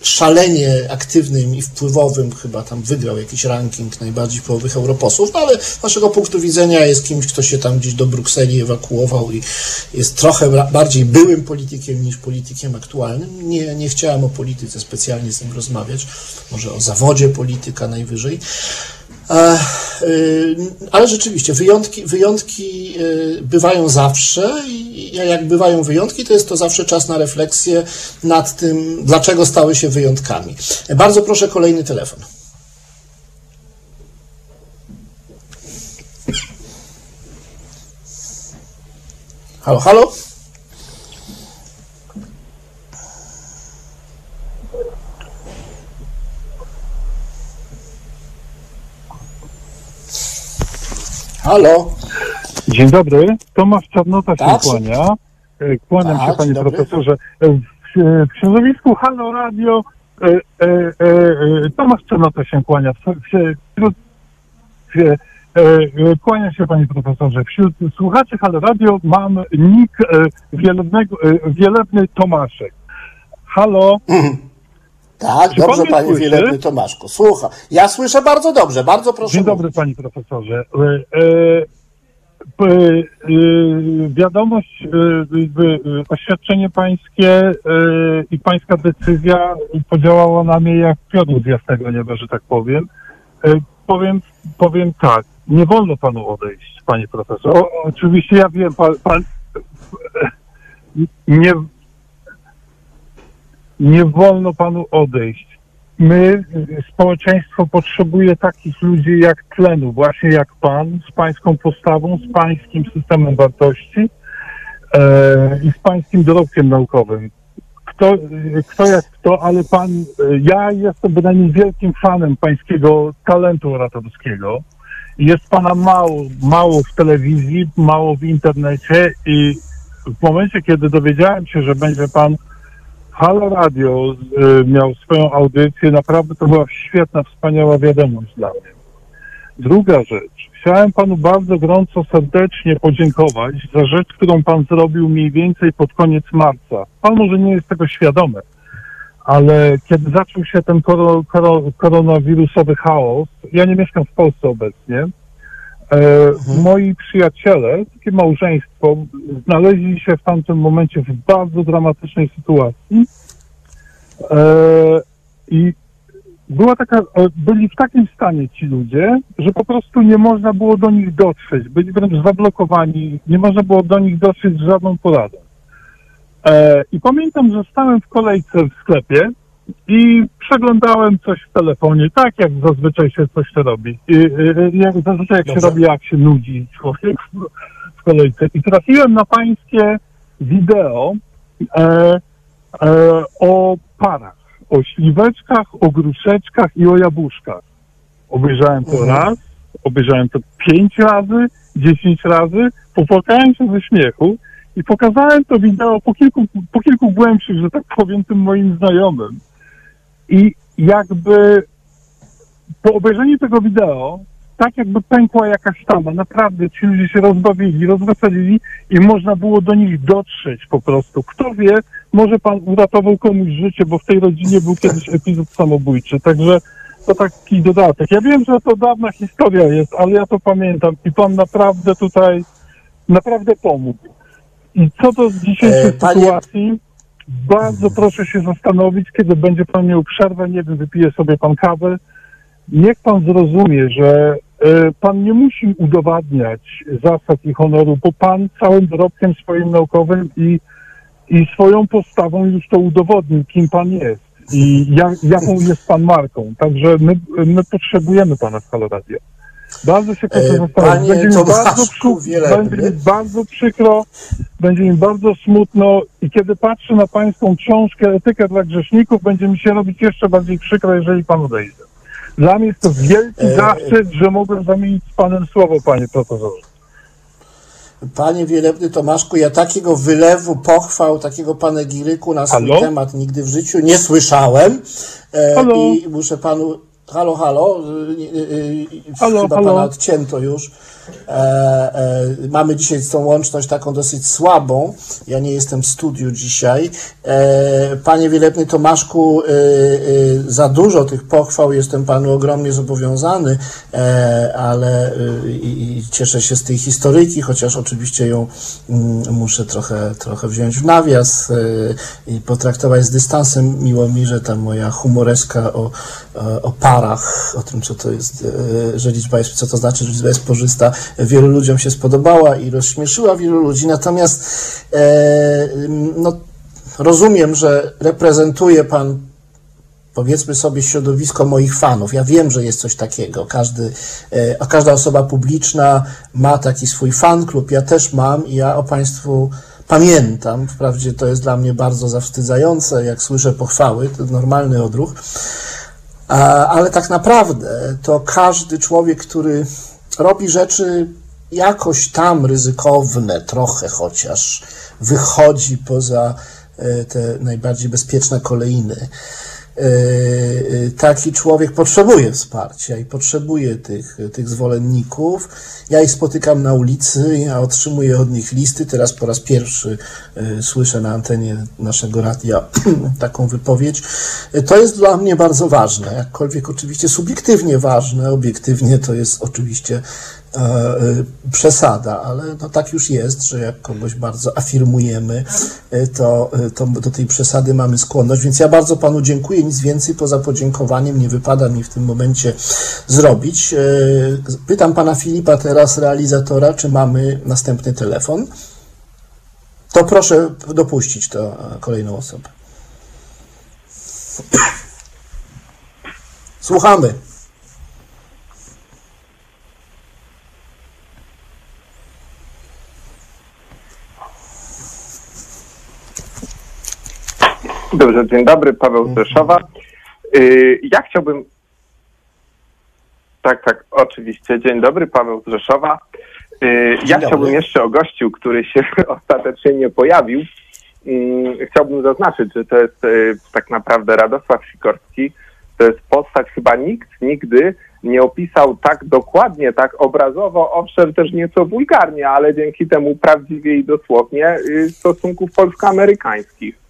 szalenie aktywnym i wpływowym, chyba tam wygrał jakiś ranking najbardziej wpływowych europosłów, no ale z naszego punktu widzenia jest kimś, kto się tam gdzieś do Brukseli ewakuował i jest trochę bardziej byłym politykiem niż politykiem aktualnym. Nie, nie chciałem o polityce specjalnie z nim rozmawiać, może o zawodzie polityka najwyżej. E, y, Ale rzeczywiście, wyjątki, wyjątki y, bywają zawsze i jak bywają wyjątki, to jest to zawsze czas na refleksję nad tym, dlaczego stały się wyjątkami. Bardzo proszę kolejny telefon. Halo, halo? Halo? Dzień dobry, Tomasz Czarnota Tak? się kłania. E, Kłaniam Tak, się panie dzień dobry. profesorze. E, W, w środowisku Halo Radio e, e, e, e, Tomasz Czarnota się kłania. W, w, wśród, w, e, e, kłania się panie profesorze. Wśród słuchaczy Halo Radio mam nick e, wielebnego, e, wielebny Tomaszek. Halo, Tak, Czy dobrze, panie słyszy? Wielebny Tomaszku. Słucham. Ja słyszę bardzo dobrze, bardzo proszę. Dzień dobry mówić. panie profesorze. E, e, e, wiadomość, e, e, oświadczenie pańskie e, i pańska decyzja podziałała na mnie jak piorun z jasnego nieba, że tak powiem. Powiem, powiem tak, nie wolno panu odejść, panie profesor. O, oczywiście ja wiem, pan, pan nie, nie wolno panu odejść. My, społeczeństwo potrzebuje takich ludzi jak tlenu, właśnie jak pan, z pańską postawą, z pańskim systemem wartości e, i z pańskim dorobkiem naukowym. Kto, kto jak kto, ale pan, ja jestem bynajmniej wielkim fanem pańskiego talentu oratorskiego. Jest pana mało, mało w telewizji, mało w internecie i w momencie, kiedy dowiedziałem się, że będzie pan Halo Radio y, miał swoją audycję. Naprawdę to była świetna, wspaniała wiadomość dla mnie. Druga rzecz. Chciałem panu bardzo gorąco, serdecznie podziękować za rzecz, którą pan zrobił mniej więcej pod koniec marca. Pan może nie jest tego świadomy, ale kiedy zaczął się ten koro, koro, koronawirusowy chaos, ja nie mieszkam w Polsce obecnie, moi przyjaciele, takie małżeństwo, znaleźli się w tamtym momencie w bardzo dramatycznej sytuacji. E, i była taka, e, byli w takim stanie ci ludzie, że po prostu nie można było do nich dotrzeć, byli wręcz zablokowani, nie można było do nich dotrzeć z żadną poradą. E, I pamiętam, że stałem w kolejce w sklepie i przeglądałem coś w telefonie, tak jak zazwyczaj się coś robi. I, i, jak zazwyczaj jak się Dobrze. robi, jak się nudzi człowiek w, w kolejce. I trafiłem na pańskie wideo e, e, o parach, o śliweczkach, o gruszeczkach i o jabłuszkach. Obejrzałem to Mhm. raz, obejrzałem to pięć razy, dziesięć razy, popłakałem się ze śmiechu i pokazałem to wideo po kilku, po kilku głębszych, że tak powiem, tym moim znajomym. I jakby po obejrzeniu tego wideo, tak jakby pękła jakaś tama, naprawdę ci ludzie się rozbawili, rozweselili i można było do nich dotrzeć po prostu. Kto wie, może pan uratował komuś życie, bo w tej rodzinie był kiedyś epizod samobójczy, także to taki dodatek. Ja wiem, że to dawna historia jest, ale ja to pamiętam i pan naprawdę tutaj naprawdę pomógł. I co do dzisiejszej E, panie- sytuacji, bardzo proszę się zastanowić, kiedy będzie pan miał przerwę, nie wiem, wypije sobie pan kawę. Niech pan zrozumie, że e, pan nie musi udowadniać zasad i honoru, bo pan całym dorobkiem swoim naukowym i, i swoją postawą już to udowodnił, kim pan jest i jak, jaką jest pan marką. Także my, my potrzebujemy pana w Halo. Bardzo się proszę E, zastanowić. panie Będzie mi, bardzo Tomaszku przy, Wielebny. będzie mi bardzo przykro, będzie mi bardzo smutno i kiedy patrzę na pańską książkę Etykę dla grzeszników, będzie mi się robić jeszcze bardziej przykro, jeżeli pan odejdzie. Dla mnie jest to wielki E, zaszczyt, że mogłem zamienić z panem słowo, panie profesorze. Panie Wielebny Tomaszku, ja takiego wylewu pochwał, takiego panegiryku na swój Halo? temat nigdy w życiu nie słyszałem. E? I muszę panu. Halo, halo. Y, y, y, Halo, Chyba halo? pana odcięto już. E, e, mamy dzisiaj tą łączność taką dosyć słabą. Ja nie jestem w studiu dzisiaj. E, panie Wielebny Tomaszku, za dużo tych pochwał jestem panu ogromnie zobowiązany, ale i, cieszę się z tej historyjki, chociaż oczywiście ją mm, muszę trochę, trochę wziąć w nawias i potraktować z dystansem. Miło mi, że ta moja humoreska o, o parach, o tym, co to jest, że liczba jest, co to znaczy, że liczba jest porzysta, wielu ludziom się spodobała i rozśmieszyła wielu ludzi. Natomiast e, no, rozumiem, że reprezentuje pan powiedzmy sobie środowisko moich fanów. Ja wiem, że jest coś takiego. Każdy, e, a każda osoba publiczna ma taki swój fan klub. Ja też mam i ja o Państwu pamiętam. Wprawdzie to jest dla mnie bardzo zawstydzające, jak słyszę pochwały, to normalny odruch. Ale tak naprawdę to każdy człowiek, który robi rzeczy jakoś tam ryzykowne, trochę chociaż, wychodzi poza e, te najbardziej bezpieczne kolejny. E, e, Taki człowiek potrzebuje wsparcia i potrzebuje tych, tych zwolenników. Ja ich spotykam na ulicy, ja otrzymuję od nich listy. Teraz po raz pierwszy e, słyszę na antenie naszego radia taką wypowiedź. To jest dla mnie bardzo ważne, jakkolwiek oczywiście subiektywnie ważne, obiektywnie to jest oczywiście przesada, ale no tak już jest, że jak kogoś bardzo afirmujemy, e, to, e, to do tej przesady mamy skłonność, więc ja bardzo panu dziękuję, nic więcej poza podziękowaniem nie wypada mi w tym momencie zrobić. E, Pytam pana Filipa teraz, realizatora, czy mamy następny telefon. To proszę dopuścić to e, kolejną osobę. Słuchamy. Dobrze, dzień dobry, Paweł z Rzeszowa. Y, Ja chciałbym. Tak, tak, oczywiście. Dzień dobry, Paweł z Rzeszowa. Y, Ja chciałbym jeszcze o gościu, który się ostatecznie nie pojawił. Mm, Chciałbym zaznaczyć, że to jest y, tak naprawdę Radosław Sikorski. To jest postać, chyba nikt nigdy nie opisał tak dokładnie, tak obrazowo, owszem, też nieco wulgarnie, ale dzięki temu prawdziwie i dosłownie stosunków polsko-amerykańskich.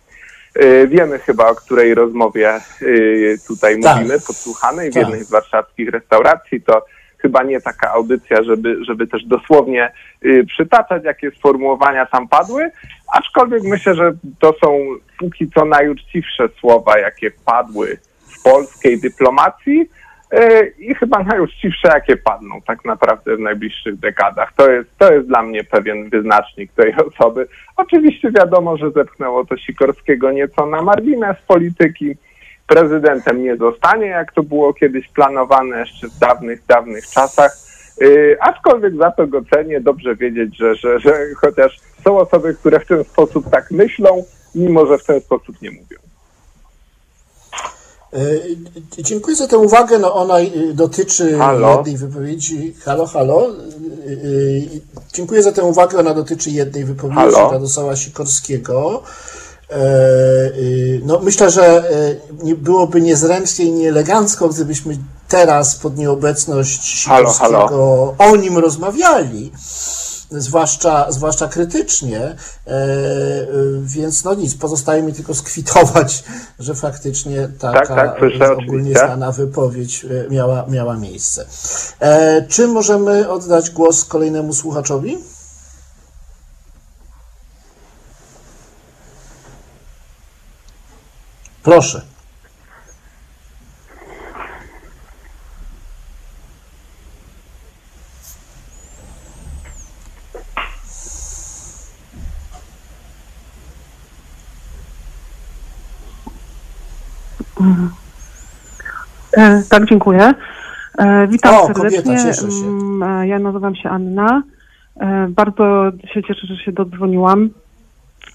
Y, Wiemy chyba, o której rozmowie y, tutaj Tak. mówimy, podsłuchanej w Tak. jednej z warszawskich restauracji. To chyba nie taka audycja, żeby, żeby też dosłownie y, przytaczać, jakie sformułowania tam padły, aczkolwiek myślę, że to są póki co najuczciwsze słowa, jakie padły w polskiej dyplomacji i chyba najuczciwsze, jakie padną tak naprawdę w najbliższych dekadach. To jest, to jest dla mnie pewien wyznacznik tej osoby. Oczywiście wiadomo, że zepchnęło to Sikorskiego nieco na margines polityki. Prezydentem nie zostanie, jak to było kiedyś planowane jeszcze w dawnych, dawnych czasach. Yy, aczkolwiek za to go cenię, dobrze wiedzieć, że, że, że chociaż są osoby, które w ten sposób tak myślą, mimo że w ten sposób nie mówią. E, Dziękuję za tę uwagę. No ona e, dotyczy Halo? jednej wypowiedzi. Halo, halo. E, e, Dziękuję za tę uwagę. Ona dotyczy jednej wypowiedzi Halo? Radosława Sikorskiego. E, No, myślę, że e, nie byłoby niezręcznie i nieelegancko, gdybyśmy teraz pod nieobecność Halo, Sikorskiego o nim rozmawiali zwłaszcza, zwłaszcza krytycznie, e, e, więc no nic, pozostaje mi tylko skwitować, że faktycznie taka Tak, tak, ogólnie znana wypowiedź e, miała, miała miejsce. Czy możemy oddać głos kolejnemu słuchaczowi? Proszę. Tak, dziękuję. E, witam O, serdecznie. kobieta, cieszę się. Mm, e, Ja nazywam się Anna. E, bardzo się cieszę, że się dodzwoniłam.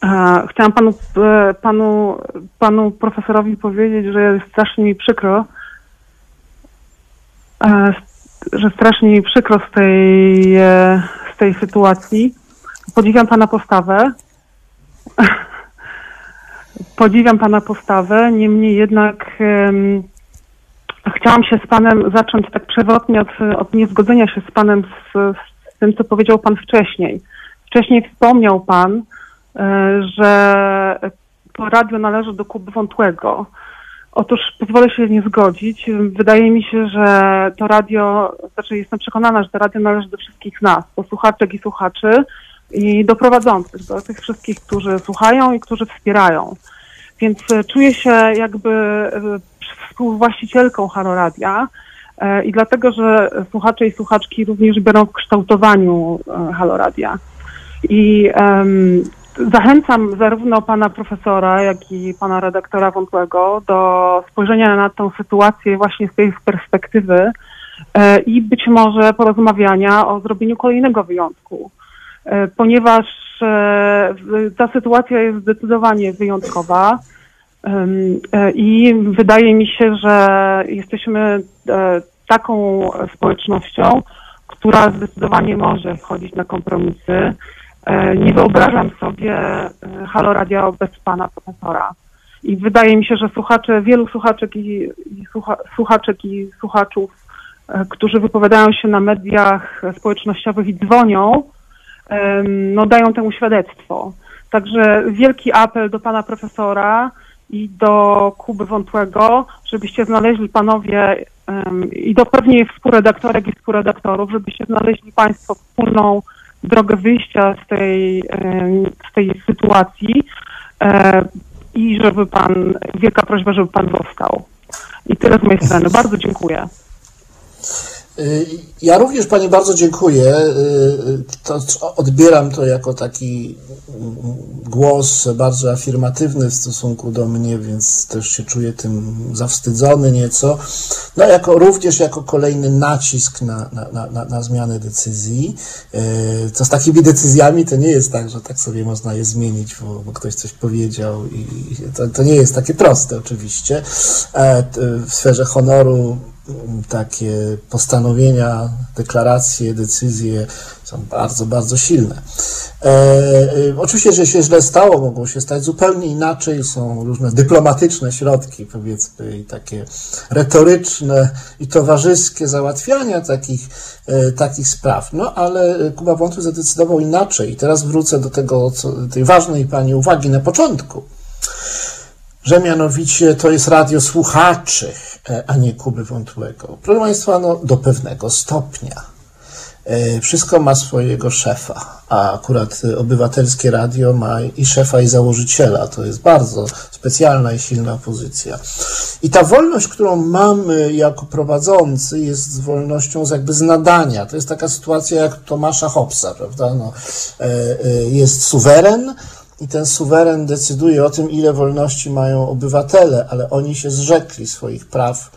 E, chciałam panu, e, panu, panu profesorowi powiedzieć, że jest strasznie mi przykro, e, że strasznie mi przykro z tej, e, z tej sytuacji. Podziwiam pana postawę. Podziwiam pana postawę, niemniej jednak em, chciałam się z panem zacząć tak przewrotnie od, od niezgodzenia się z panem z, z tym, co powiedział pan wcześniej. Wcześniej wspomniał pan, e, że to radio należy do Kuby Wątłego. Otóż pozwolę się nie zgodzić. Wydaje mi się, że to radio, znaczy jestem przekonana, że to radio należy do wszystkich nas, do słuchaczek i słuchaczy i do prowadzących, do tych wszystkich, którzy słuchają i którzy wspierają. Więc e, czuję się jakby e, współwłaścicielką Halo Radia e, i dlatego, że słuchacze i słuchaczki również biorą w kształtowaniu e, Halo Radia. I em, zachęcam zarówno pana profesora, jak i pana redaktora Wątłego do spojrzenia na tą sytuację właśnie z tej perspektywy e, i być może porozmawiania o zrobieniu kolejnego wyjątku. E, ponieważ e, ta sytuacja jest zdecydowanie wyjątkowa e, i wydaje mi się, że jesteśmy taką społecznością, która zdecydowanie może wchodzić na kompromisy. Nie wyobrażam sobie Halo Radio bez pana profesora. I wydaje mi się, że słuchacze, wielu słuchaczek i, i słucha, słuchaczek i słuchaczów, którzy wypowiadają się na mediach społecznościowych i dzwonią, no dają temu świadectwo. Także wielki apel do pana profesora i do Kuby Wątłego, żebyście znaleźli panowie i do pewnie współredaktorek i współredaktorów, żebyście znaleźli państwo wspólną drogę wyjścia z tej, z tej sytuacji i żeby pan, wielka prośba, żeby pan został. I tyle z mojej strony. Bardzo dziękuję. Y, Ja również Pani bardzo dziękuję. Y, odbieram to jako taki mm, głos bardzo afirmatywny w stosunku do mnie, więc też się czuję tym zawstydzony nieco. No jako, również jako kolejny nacisk na, na, na, na, zmianę decyzji. Y, To z takimi decyzjami to nie jest tak, że tak sobie można je zmienić, bo, bo ktoś coś powiedział i to, to nie jest takie proste oczywiście. E, W sferze honoru takie postanowienia, deklaracje, decyzje są bardzo, bardzo silne. E, e, oczywiście, że się źle stało, mogło się stać zupełnie inaczej. Są różne dyplomatyczne środki, powiedzmy, i takie retoryczne i towarzyskie załatwiania takich, e, takich spraw. No, ale Kuba Wątły zadecydował inaczej. I teraz wrócę do tego, co, tej ważnej Pani uwagi na początku że mianowicie to jest radio słuchaczy, a nie Kuby Wątłego. Proszę Państwa, no, do pewnego stopnia. E, Wszystko ma swojego szefa, a akurat e, obywatelskie radio ma i szefa, i założyciela. To jest bardzo specjalna i silna pozycja. I ta wolność, którą mamy jako prowadzący, jest wolnością z jakby z nadania. To jest taka sytuacja jak Tomasza Hobbesa, prawda? No, e, e, jest suweren, i ten suweren decyduje o tym, ile wolności mają obywatele, ale oni się zrzekli swoich praw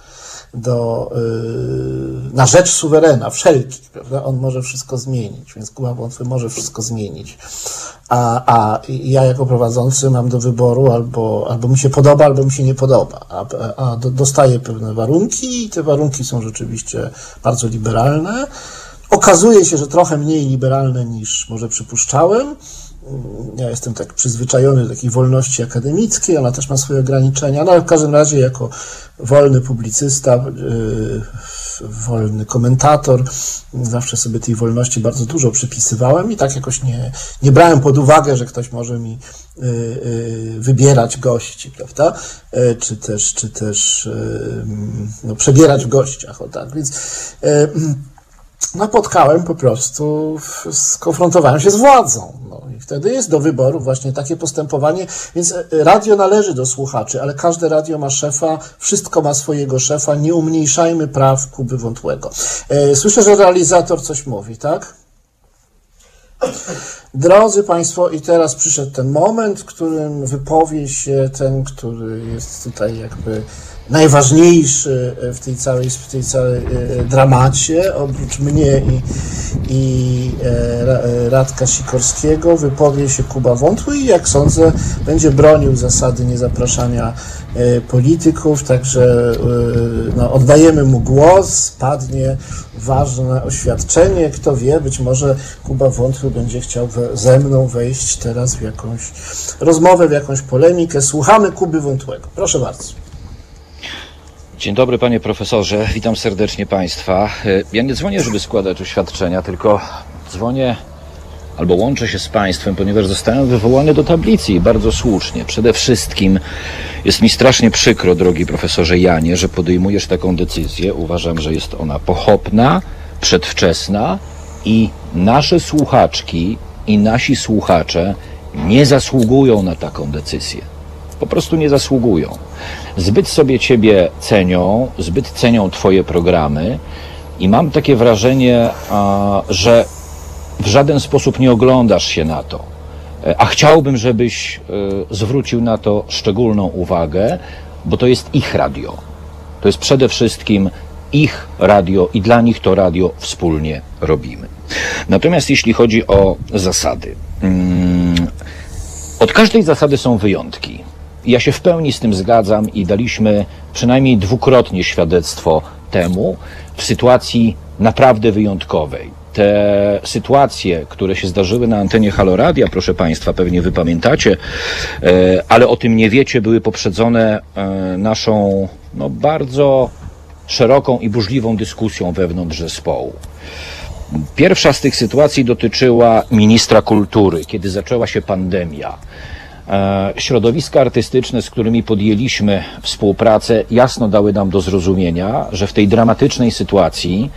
do, yy, na rzecz suwerena, wszelkich, prawda? On może wszystko zmienić, więc Kuba Wątły może wszystko zmienić. A, a ja jako prowadzący mam do wyboru albo, albo mi się podoba, albo mi się nie podoba. A, a do, dostaję pewne warunki i te warunki są rzeczywiście bardzo liberalne. Okazuje się, że trochę mniej liberalne niż może przypuszczałem. Ja jestem tak przyzwyczajony do takiej wolności akademickiej, ona też ma swoje ograniczenia, no ale w każdym razie jako wolny publicysta, yy, wolny komentator, zawsze sobie tej wolności bardzo dużo przypisywałem i tak jakoś nie, nie brałem pod uwagę, że ktoś może mi yy, yy, wybierać gości, prawda? Czy też, czy też no, przebierać w gościach, o tak, więc yy, napotkałem po prostu, skonfrontowałem się z władzą. No i wtedy jest do wyboru właśnie takie postępowanie, więc e, radio należy do słuchaczy, ale każde radio ma szefa, wszystko ma swojego szefa, nie umniejszajmy praw Kuby Wątłego. E, Słyszę, że realizator coś mówi, tak? Drodzy Państwo, i teraz przyszedł ten moment, w którym wypowie się ten, który jest tutaj jakby najważniejszy w tej całej, w tej całej e, dramacie, oprócz mnie i, i e, Ra- e, Radka Sikorskiego, wypowie się Kuba Wątły i jak sądzę, będzie bronił zasady niezapraszania e, polityków, także e, no, oddajemy mu głos, padnie ważne oświadczenie, kto wie, być może Kuba Wątły będzie chciał we, ze mną wejść teraz w jakąś rozmowę, w jakąś polemikę. Słuchamy Kuby Wątłego. Proszę bardzo. Dzień dobry panie profesorze, witam serdecznie państwa. E, Ja nie dzwonię, żeby składać oświadczenia, tylko dzwonię albo łączę się z państwem, ponieważ zostałem wywołany do tablicy i bardzo słusznie. Przede wszystkim jest mi strasznie przykro, drogi profesorze Janie, że podejmujesz taką decyzję. Uważam, że jest ona pochopna, przedwczesna i nasze słuchaczki i nasi słuchacze nie zasługują na taką decyzję po prostu nie zasługują. Zbyt sobie ciebie cenią, zbyt cenią twoje programy i mam takie wrażenie, że w żaden sposób nie oglądasz się na to. E, A chciałbym, żebyś e, zwrócił na to szczególną uwagę, bo to jest ich radio. To jest przede wszystkim ich radio i dla nich to radio wspólnie robimy. Natomiast jeśli chodzi o zasady, mm, od każdej zasady są wyjątki. Ja się w pełni z tym zgadzam i daliśmy przynajmniej dwukrotnie świadectwo temu w sytuacji naprawdę wyjątkowej. Te sytuacje, które się zdarzyły na antenie Haloradia, proszę Państwa, pewnie Wy pamiętacie, e, ale o tym nie wiecie, były poprzedzone e, naszą no, bardzo szeroką i burzliwą dyskusją wewnątrz zespołu. Pierwsza z tych sytuacji dotyczyła ministra kultury, kiedy zaczęła się pandemia. E, Środowiska artystyczne, z którymi podjęliśmy współpracę, jasno dały nam do zrozumienia, że w tej dramatycznej sytuacji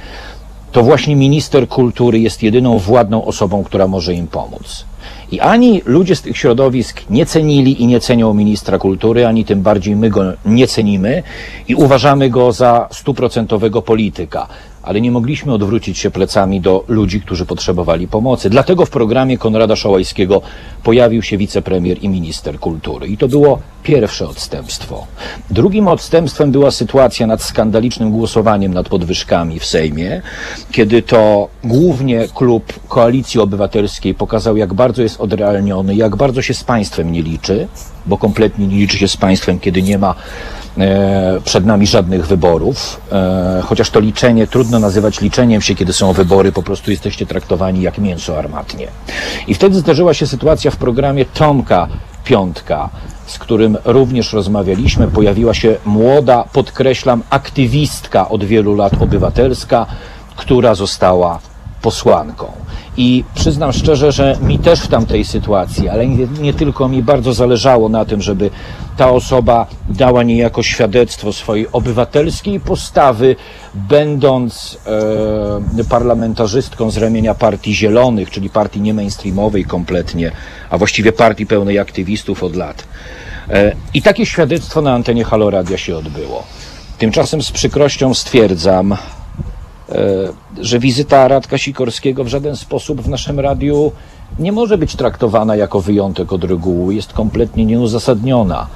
to właśnie minister kultury jest jedyną władną osobą, która może im pomóc. I ani ludzie z tych środowisk nie cenili i nie cenią ministra kultury, ani tym bardziej my go nie cenimy i uważamy go za stuprocentowego polityka. Ale nie mogliśmy odwrócić się plecami do ludzi, którzy potrzebowali pomocy. Dlatego w programie Konrada Szołajskiego pojawił się wicepremier i minister kultury. I to było pierwsze odstępstwo. Drugim odstępstwem była sytuacja nad skandalicznym głosowaniem nad podwyżkami w Sejmie, kiedy to głównie klub Koalicji Obywatelskiej pokazał, jak bardzo jest odrealniony, jak bardzo się z państwem nie liczy, bo kompletnie nie liczy się z państwem, kiedy nie ma przed nami żadnych wyborów. E, chociaż to liczenie trudno nazywać liczeniem się, kiedy są wybory, po prostu jesteście traktowani jak mięso armatnie. I wtedy zdarzyła się sytuacja w programie Tomka Piątka, z którym również rozmawialiśmy. Pojawiła się młoda, podkreślam, aktywistka od wielu lat obywatelska, która została posłanką. I przyznam szczerze, że mi też w tamtej sytuacji, ale nie, nie tylko mi bardzo zależało na tym, żeby ta osoba dała niejako świadectwo swojej obywatelskiej postawy, będąc e, parlamentarzystką z ramienia Partii Zielonych, czyli partii nie mainstreamowej kompletnie, a właściwie partii pełnej aktywistów od lat. E, I takie świadectwo na antenie Haloradia się odbyło. Tymczasem z przykrością stwierdzam, że wizyta Radka Sikorskiego w żaden sposób w naszym radiu nie może być traktowana jako wyjątek od reguły, jest kompletnie nieuzasadniona.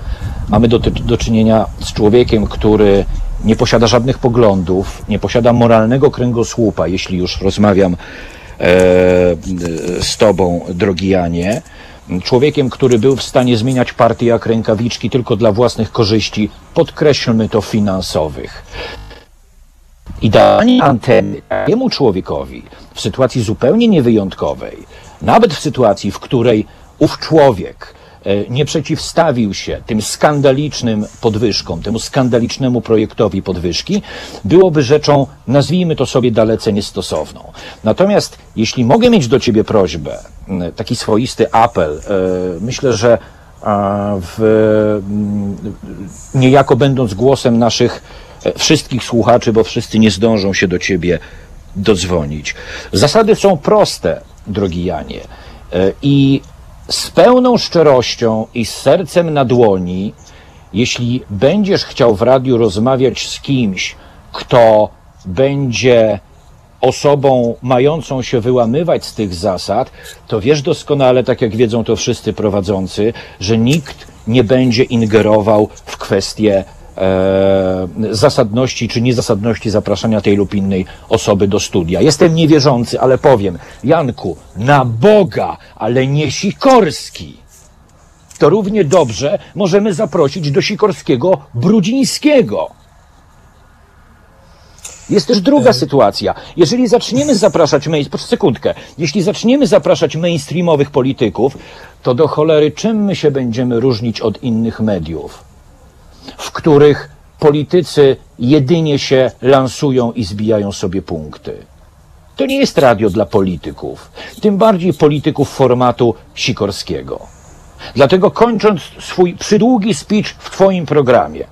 Mamy do, do czynienia z człowiekiem, który nie posiada żadnych poglądów, nie posiada moralnego kręgosłupa, jeśli już rozmawiam e, z Tobą, drogi Janie. Człowiekiem, który był w stanie zmieniać partię jak rękawiczki tylko dla własnych korzyści, podkreślmy to finansowych. I danie anteny takiemu człowiekowi w sytuacji zupełnie niewyjątkowej, nawet w sytuacji, w której ów człowiek e, nie przeciwstawił się tym skandalicznym podwyżkom, temu skandalicznemu projektowi podwyżki, byłoby rzeczą, nazwijmy to sobie dalece niestosowną. Natomiast jeśli mogę mieć do Ciebie prośbę, taki swoisty apel, e, myślę, że w, niejako będąc głosem naszych wszystkich słuchaczy, bo wszyscy nie zdążą się do Ciebie dodzwonić. Zasady są proste, drogi Janie. E, I z pełną szczerością i z sercem na dłoni, jeśli będziesz chciał w radiu rozmawiać z kimś, kto będzie osobą mającą się wyłamywać z tych zasad, to wiesz doskonale, tak jak wiedzą to wszyscy prowadzący, że nikt nie będzie ingerował w kwestie e, zasadności czy niezasadności zapraszania tej lub innej osoby do studia. Jestem niewierzący, ale powiem, Janku, na Boga, ale nie Sikorski. To równie dobrze możemy zaprosić do Sikorskiego Brudzińskiego. Jest też druga sytuacja. Jeżeli zaczniemy zapraszać, sekundkę, jeśli zaczniemy zapraszać mainstreamowych polityków, to do cholery czym my się będziemy różnić od innych mediów, w których politycy jedynie się lansują i zbijają sobie punkty. To nie jest radio dla polityków, tym bardziej polityków formatu Sikorskiego. Dlatego kończąc swój przydługi speech w Twoim programie,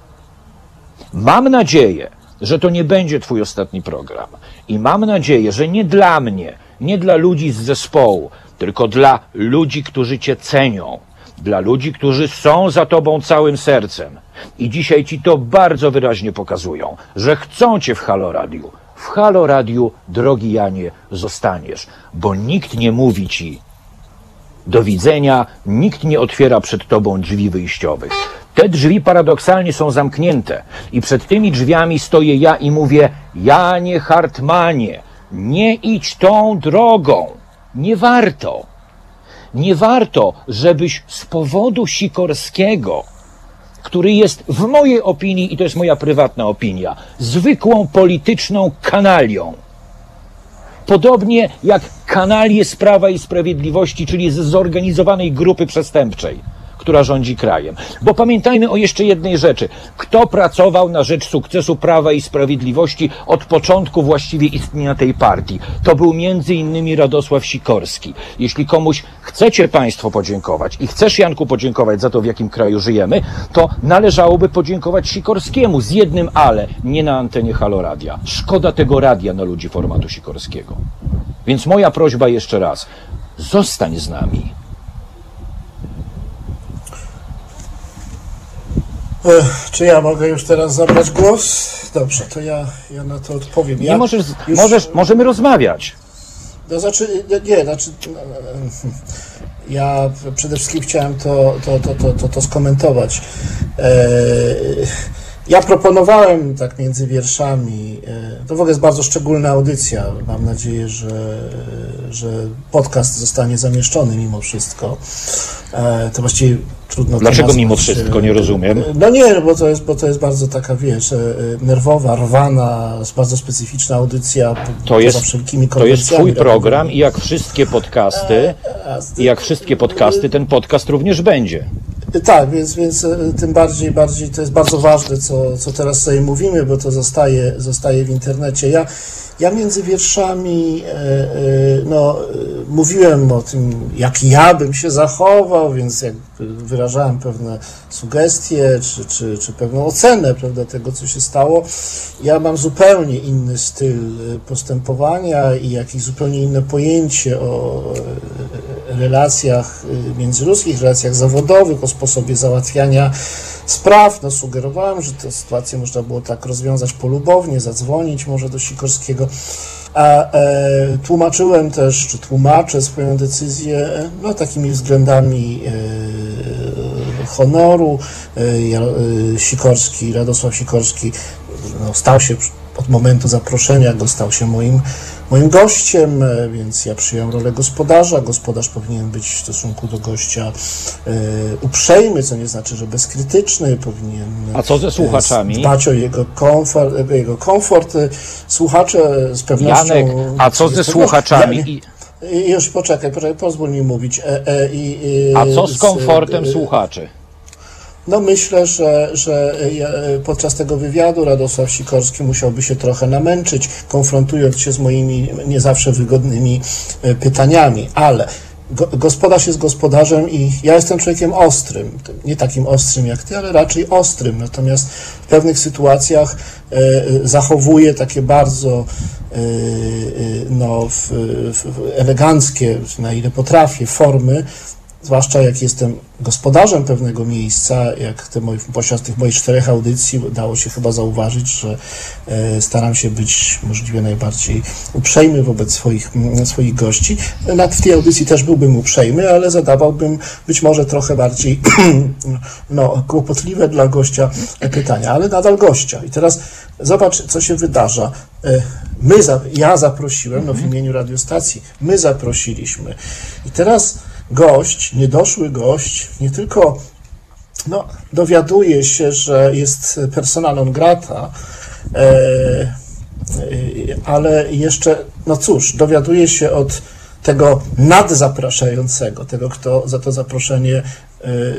mam nadzieję, że to nie będzie Twój ostatni program. I mam nadzieję, że nie dla mnie, nie dla ludzi z zespołu, tylko dla ludzi, którzy Cię cenią, dla ludzi, którzy są za Tobą całym sercem. I dzisiaj Ci to bardzo wyraźnie pokazują, że chcą Cię w Halo Radiu. W Halo Radiu, drogi Janie, zostaniesz, bo nikt nie mówi Ci, do widzenia, nikt nie otwiera przed tobą drzwi wyjściowych. Te drzwi paradoksalnie są zamknięte i przed tymi drzwiami stoję ja i mówię: Janie Hartmanie, nie idź tą drogą. Nie warto. Nie warto, żebyś z powodu Sikorskiego, który jest w mojej opinii, i to jest moja prywatna opinia, zwykłą polityczną kanalią, Podobnie jak kanalie z Prawa i Sprawiedliwości, czyli z zorganizowanej grupy przestępczej, która rządzi krajem. Bo pamiętajmy o jeszcze jednej rzeczy. Kto pracował na rzecz sukcesu Prawa i Sprawiedliwości od początku właściwie istnienia tej partii? To był między innymi Radosław Sikorski. Jeśli komuś chcecie Państwo podziękować i chcesz Janku podziękować za to, w jakim kraju żyjemy, to należałoby podziękować Sikorskiemu z jednym ale, nie na antenie Halo Radia. Szkoda tego radia na ludzi formatu Sikorskiego. Więc moja prośba jeszcze raz. Zostań z nami. Ech, czy ja mogę już teraz zabrać głos? Dobrze, to ja, ja na to odpowiem. Ja Nie możesz, już- możesz, możemy rozmawiać. No znaczy, nie, znaczy, no, ja przede wszystkim chciałem to, to, to, to, to, to skomentować. E, ja proponowałem tak między wierszami, e, to w ogóle jest bardzo szczególna audycja, mam nadzieję, że, że podcast zostanie zamieszczony mimo wszystko. E, to właściwie trudno Dlaczego mimo wszystko? Nie rozumiem. no nie, bo to jest, bo to jest bardzo taka, wiesz, e, e, nerwowa, rwana, bardzo specyficzna audycja. To jest, wszelkimi to jest twój program i jak wszystkie podcasty, i jak wszystkie podcasty, ten podcast również będzie. Tak, więc, więc e, tym bardziej, bardziej to jest bardzo ważne, co, co teraz sobie mówimy, bo to zostaje, zostaje w internecie. Ja, ja między wierszami e, e, no, e, mówiłem o tym, jak ja bym się zachował, więc jak wyrażałem pewne sugestie, czy, czy, czy pewną ocenę prawda, tego, co się stało. Ja mam zupełnie inny styl postępowania i jakieś zupełnie inne pojęcie o relacjach międzyludzkich, relacjach zawodowych, o sposobie załatwiania spraw. No, sugerowałem, że tę sytuację można było tak rozwiązać polubownie, zadzwonić może do Sikorskiego. A e, tłumaczyłem też, czy tłumaczę swoją decyzję e, no, takimi względami e, honoru. E, e, Sikorski, Radosław Sikorski no, stał się od momentu zaproszenia go stał się moim, moim gościem, e, więc ja przyjąłem rolę gospodarza. Gospodarz powinien być w stosunku do gościa e, uprzejmy, co nie znaczy, że bezkrytyczny, powinien A co ze e, słuchaczami? dbać o jego komfort, jego komfort. Słuchacze z pewnością... Janek, a co ze z słuchaczami? Ja- już poczekaj, poczekaj, pozwól mi mówić. E, e, i, i, a co z komfortem e, słuchaczy? No myślę, że, że ja- podczas tego wywiadu Radosław Sikorski musiałby się trochę namęczyć, konfrontując się z moimi nie zawsze wygodnymi e, pytaniami, ale go, gospodarz jest gospodarzem i ja jestem człowiekiem ostrym, nie takim ostrym jak ty, ale raczej ostrym, natomiast w pewnych sytuacjach e, e, zachowuję takie bardzo e, e, no, eleganckie, na ile potrafię, formy, zwłaszcza jak jestem gospodarzem pewnego miejsca, jak te moi, podczas tych moich czterech audycji dało się chyba zauważyć, że e, staram się być możliwie najbardziej uprzejmy wobec swoich, m, swoich gości. Nad w tej audycji też byłbym uprzejmy, ale zadawałbym być może trochę bardziej no, kłopotliwe dla gościa pytania, ale nadal gościa. I teraz zobacz, co się wydarza. E, My, ja zaprosiłem, no w imieniu radiostacji, my zaprosiliśmy. I teraz gość, niedoszły gość, nie tylko no, dowiaduje się, że jest persona non grata, e, e, ale jeszcze, no cóż, dowiaduje się od tego nadzapraszającego, tego, kto za to zaproszenie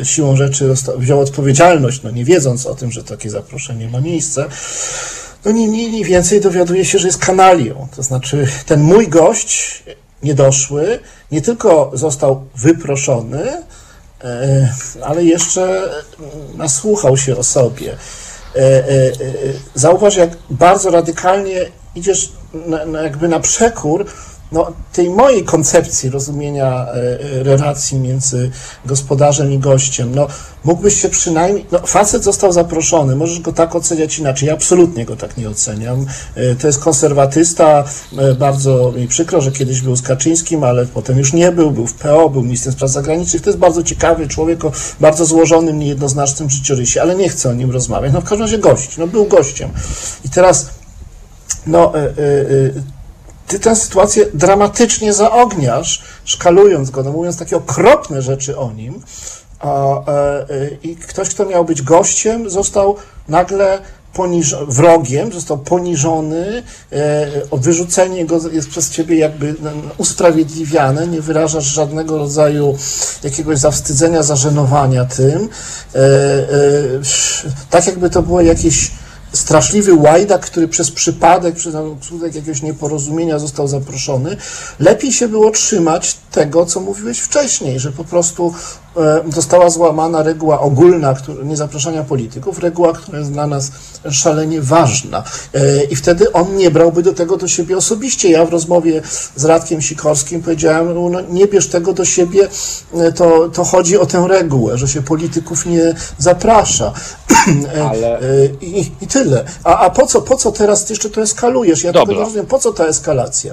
e, siłą rzeczy wziął odpowiedzialność, no nie wiedząc o tym, że takie zaproszenie ma miejsce, no nie mniej, nie więcej dowiaduje się, że jest kanalią. To znaczy, ten mój gość, niedoszły, nie tylko został wyproszony, e, ale jeszcze nasłuchał się o sobie. E, e, Zauważ, jak bardzo radykalnie idziesz jakby na przekór no, tej mojej koncepcji rozumienia e, e, relacji między gospodarzem i gościem. No, mógłbyś się przynajmniej. No, facet został zaproszony, możesz go tak oceniać inaczej. Ja absolutnie go tak nie oceniam. E, To jest konserwatysta. Bardzo mi przykro, że kiedyś był z Kaczyńskim, ale potem już nie był. Był w PO, był ministrem spraw zagranicznych. To jest bardzo ciekawy człowiek o bardzo złożonym, niejednoznacznym życiorysie, ale nie chcę o nim rozmawiać. No, w każdym razie gość. No, był gościem. I teraz. No, e, e, ty tę sytuację dramatycznie zaogniasz, szkalując go, no mówiąc takie okropne rzeczy o nim, a, e, e, i ktoś, kto miał być gościem, został nagle poniż- wrogiem, został poniżony, e, o wyrzucenie go jest przez ciebie jakby no, no, usprawiedliwiane, nie wyrażasz żadnego rodzaju jakiegoś zawstydzenia, zażenowania tym. E, e, tak jakby to było jakieś straszliwy łajdak, który przez przypadek, przez skutek jakiegoś nieporozumienia został zaproszony. Lepiej się było trzymać tego, co mówiłeś wcześniej, że po prostu została złamana reguła ogólna niezapraszania polityków, reguła, która jest dla nas szalenie ważna. E, I wtedy on nie brałby do tego do siebie osobiście. Ja w rozmowie z Radkiem Sikorskim powiedziałem, no nie bierz tego do siebie, e, to, to chodzi o tę regułę, że się polityków nie zaprasza. Ale- E, I, I tyle. A, a po, co, po co teraz jeszcze to eskalujesz? Ja tego Dobra. nie rozumiem. Po co ta eskalacja?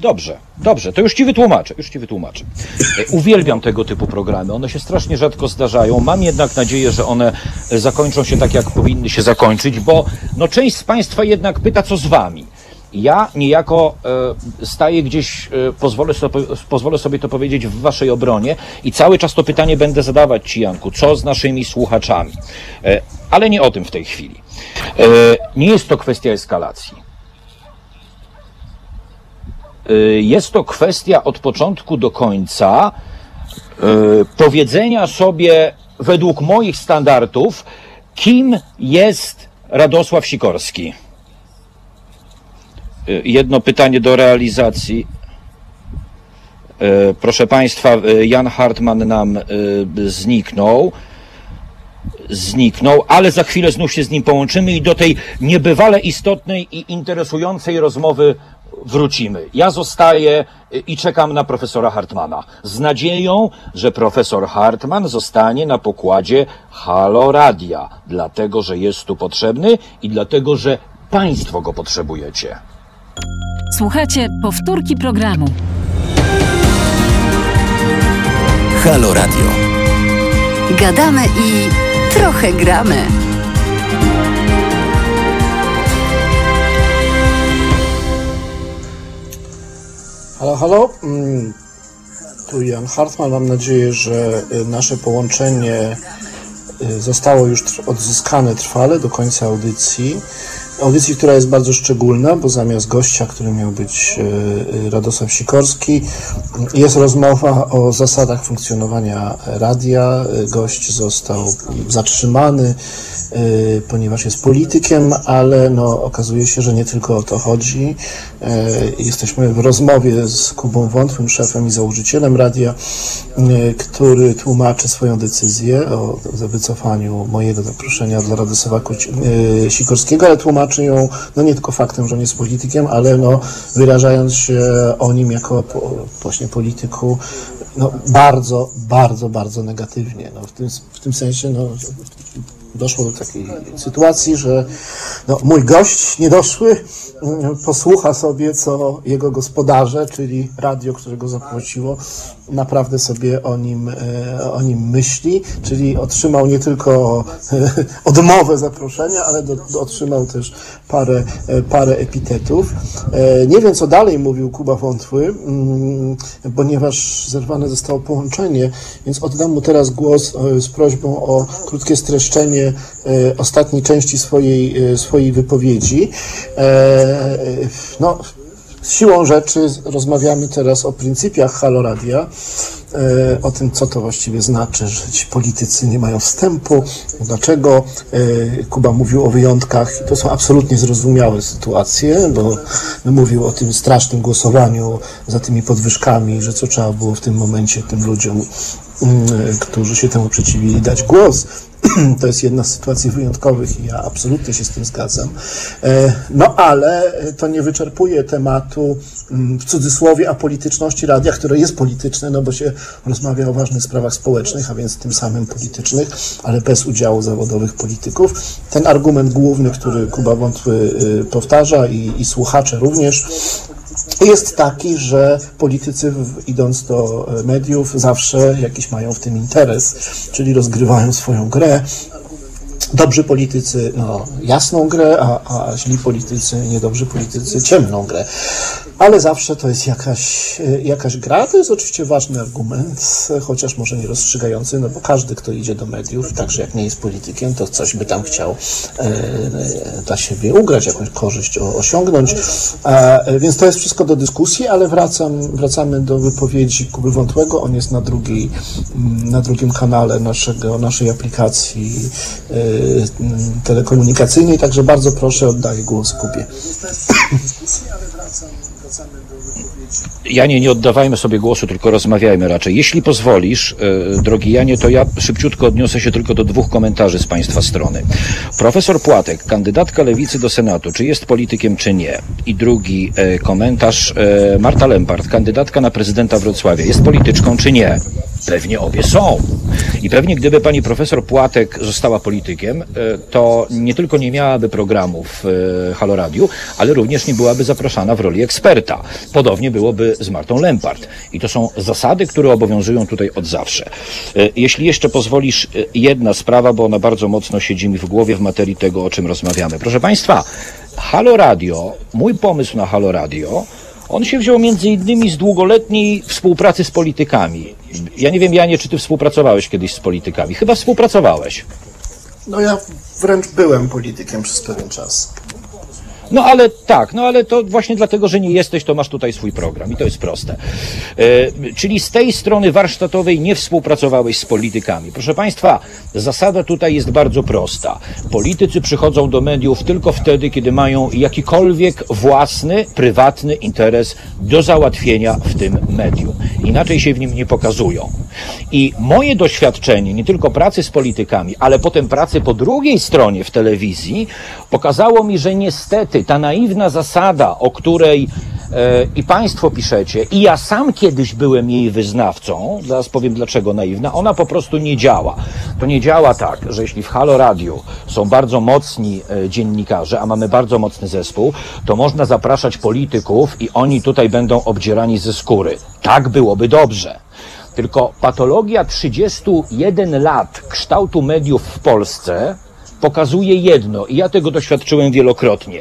Dobrze, dobrze, to już ci wytłumaczę, już ci wytłumaczę. E, Uwielbiam tego typu programy, one się strasznie rzadko zdarzają. Mam jednak nadzieję, że one e, zakończą się tak, jak powinny się zakończyć, bo no, część z Państwa jednak pyta, co z Wami. Ja niejako e, staję gdzieś, e, pozwolę, sobie, pozwolę sobie to powiedzieć, w Waszej obronie i cały czas to pytanie będę zadawać Ci, Janku, co z naszymi słuchaczami. E, ale nie o tym w tej chwili. E, nie jest to kwestia eskalacji. Y, jest to kwestia od początku do końca y, powiedzenia sobie według moich standardów, kim jest Radosław Sikorski. Y, Jedno pytanie do realizacji. Proszę Państwa, Jan Hartman nam zniknął zniknął, ale za chwilę znów się z nim połączymy i do tej niebywale istotnej i interesującej rozmowy wrócimy. Ja zostaję y, i czekam na profesora Hartmana z nadzieją, że profesor Hartman zostanie na pokładzie Halo Radia, dlatego że jest tu potrzebny i dlatego że Państwo go potrzebujecie. Słuchajcie powtórki programu. Halo Radio. Gadamy i trochę gramy. Halo, halo. Mm, Tu Jan Hartman. Mam nadzieję, że y, nasze połączenie y, zostało już odzyskane trwale do końca audycji. Audycji, która jest bardzo szczególna, bo zamiast gościa, który miał być y, y, Radosław Sikorski, jest rozmowa o zasadach funkcjonowania radia. Gość został zatrzymany, y, ponieważ jest politykiem, ale no, okazuje się, że nie tylko o to chodzi. Jesteśmy w rozmowie z Kubą Wątłym, szefem i założycielem radia, który tłumaczy swoją decyzję o wycofaniu mojego zaproszenia dla Radosława Sikorskiego, ale tłumaczy ją no nie tylko faktem, że on jest politykiem, ale no, wyrażając się o nim jako po, właśnie polityku no, bardzo, bardzo, bardzo negatywnie. No, w, tym, w tym sensie no, doszło do takiej sytuacji, że no, mój gość niedoszły posłucha sobie, co jego gospodarze, czyli radio, które go zaprosiło, naprawdę sobie o nim, e, o nim myśli, czyli otrzymał nie tylko e, odmowę zaproszenia, ale do, otrzymał też parę, e, parę epitetów. Nie wiem, co dalej mówił Kuba Wątły, mm, ponieważ zerwane zostało połączenie, więc oddam mu teraz głos z prośbą o krótkie streszczenie ostatniej części swojej, swojej wypowiedzi. No, siłą rzeczy rozmawiamy teraz o pryncypiach Haloradia, e, o tym, co to właściwie znaczy, że ci politycy nie mają wstępu, dlaczego e, Kuba mówił o wyjątkach to są absolutnie zrozumiałe sytuacje, bo mówił o tym strasznym głosowaniu za tymi podwyżkami, że co trzeba było w tym momencie tym ludziom, mm, którzy się temu przeciwili, dać głos. To jest jedna z sytuacji wyjątkowych i ja absolutnie się z tym zgadzam. E, no ale to nie wyczerpuje tematu mm, w cudzysłowie apolityczności radia, które jest polityczne, no bo się rozmawia o ważnych sprawach społecznych, a więc tym samym politycznych, ale bez udziału zawodowych polityków. Ten argument główny, który Kuba Wątły y, powtarza i, i słuchacze również, jest taki, że politycy idąc do e, mediów zawsze jakiś mają w tym interes, czyli rozgrywają swoją grę. Dobrzy politycy, no, jasną grę, a, a źli politycy, niedobrzy politycy, ciemną grę ale zawsze to jest jakaś, e, jakaś gra. To jest oczywiście ważny argument, chociaż może nie rozstrzygający, no bo każdy, kto idzie do mediów, także jak nie jest politykiem, to coś by tam chciał e, e dla siebie ugrać, jakąś korzyść osiągnąć. Więc to jest wszystko do dyskusji, ale wracam, wracamy do wypowiedzi Kuby Wątłego. On jest na, drugiej, mm, na drugim kanale naszego, naszej aplikacji telekomunikacyjnej, także bardzo proszę, oddaję głos Kubie. Janie, nie oddawajmy sobie głosu, tylko rozmawiajmy raczej. Jeśli pozwolisz, e, drogi Janie, to ja szybciutko odniosę się tylko do dwóch komentarzy z Państwa strony. Profesor Płatek, kandydatka lewicy do Senatu, czy jest politykiem, czy nie? I drugi e, komentarz, e, Marta Lempart, kandydatka na prezydenta Wrocławia, jest polityczką, czy nie? Pewnie obie są. I pewnie gdyby pani profesor Płatek została politykiem, to nie tylko nie miałaby programów w Halo Radiu, ale również nie byłaby zapraszana w roli eksperta. Podobnie byłoby z Martą Lempart. I to są zasady, które obowiązują tutaj od zawsze. E, jeśli jeszcze pozwolisz, e, jedna sprawa, bo ona bardzo mocno siedzi mi w głowie w materii tego, o czym rozmawiamy. Proszę Państwa, Halo Radio, mój pomysł na Halo Radio, on się wziął między innymi z długoletniej współpracy z politykami. Ja nie wiem, Janie, czy ty współpracowałeś kiedyś z politykami? Chyba współpracowałeś. No ja wręcz byłem politykiem przez pewien czas. No ale tak, no ale to właśnie dlatego, że nie jesteś, to masz tutaj swój program i to jest proste. E, czyli z tej strony warsztatowej nie współpracowałeś z politykami. Proszę Państwa, zasada tutaj jest bardzo prosta. Politycy przychodzą do mediów tylko wtedy, kiedy mają jakikolwiek własny, prywatny interes do załatwienia w tym medium. Inaczej się w nim nie pokazują. I moje doświadczenie, nie tylko pracy z politykami, ale potem pracy po drugiej stronie w telewizji, pokazało mi, że niestety ta naiwna zasada, o której e, i Państwo piszecie, i ja sam kiedyś byłem jej wyznawcą, zaraz powiem dlaczego naiwna, ona po prostu nie działa. To nie działa tak, że jeśli w Halo Radio są bardzo mocni e, dziennikarze, a mamy bardzo mocny zespół, to można zapraszać polityków i oni tutaj będą obdzierani ze skóry. Tak byłoby dobrze. Tylko patologia 31 lat kształtu mediów w Polsce pokazuje jedno, i ja tego doświadczyłem wielokrotnie.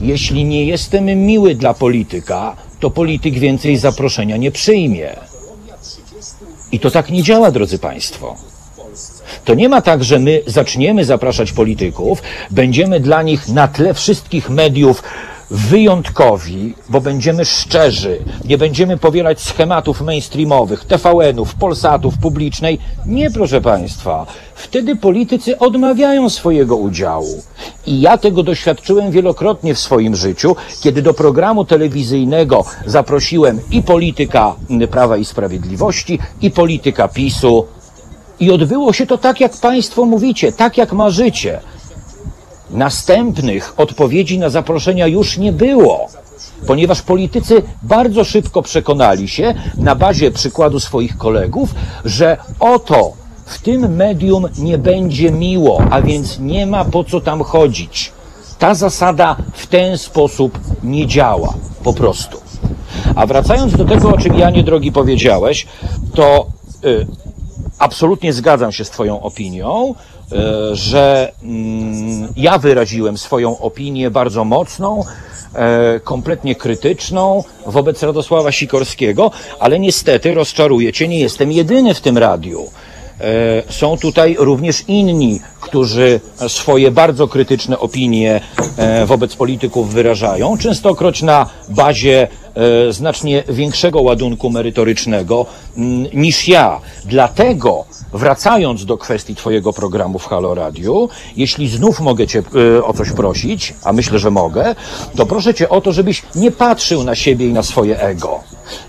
Jeśli nie jestem miły dla polityka, to polityk więcej zaproszenia nie przyjmie. I to tak nie działa, drodzy Państwo. To nie ma tak, że my zaczniemy zapraszać polityków, będziemy dla nich na tle wszystkich mediów wyjątkowi, bo będziemy szczerzy, nie będziemy powielać schematów mainstreamowych, TVN-ów, Polsatów, publicznej. Nie, proszę Państwa. Wtedy politycy odmawiają swojego udziału. I ja tego doświadczyłem wielokrotnie w swoim życiu, kiedy do programu telewizyjnego zaprosiłem i polityka Prawa i Sprawiedliwości, i polityka PiSu. I odbyło się to tak, jak Państwo mówicie, tak jak marzycie. Następnych odpowiedzi na zaproszenia już nie było. ponieważ politycy bardzo szybko przekonali się na bazie przykładu swoich kolegów, że oto w tym medium nie będzie miło, a więc nie ma po co tam chodzić. Ta zasada w ten sposób nie działa, po prostu. A wracając do tego, o czym Janie drogi powiedziałeś, to y, absolutnie zgadzam się z Twoją opinią, że mm, ja wyraziłem swoją opinię bardzo mocną, e, kompletnie krytyczną wobec Radosława Sikorskiego, ale niestety rozczaruję Cię, nie jestem jedyny w tym radiu. E, Są tutaj również inni, którzy swoje bardzo krytyczne opinie e, wobec polityków wyrażają, częstokroć na bazie e, znacznie większego ładunku merytorycznego mm, niż ja. Dlatego, wracając do kwestii Twojego programu w Halo Radio, jeśli znów mogę Cię e, o coś prosić, a myślę, że mogę, to proszę Cię o to, żebyś nie patrzył na siebie i na swoje ego.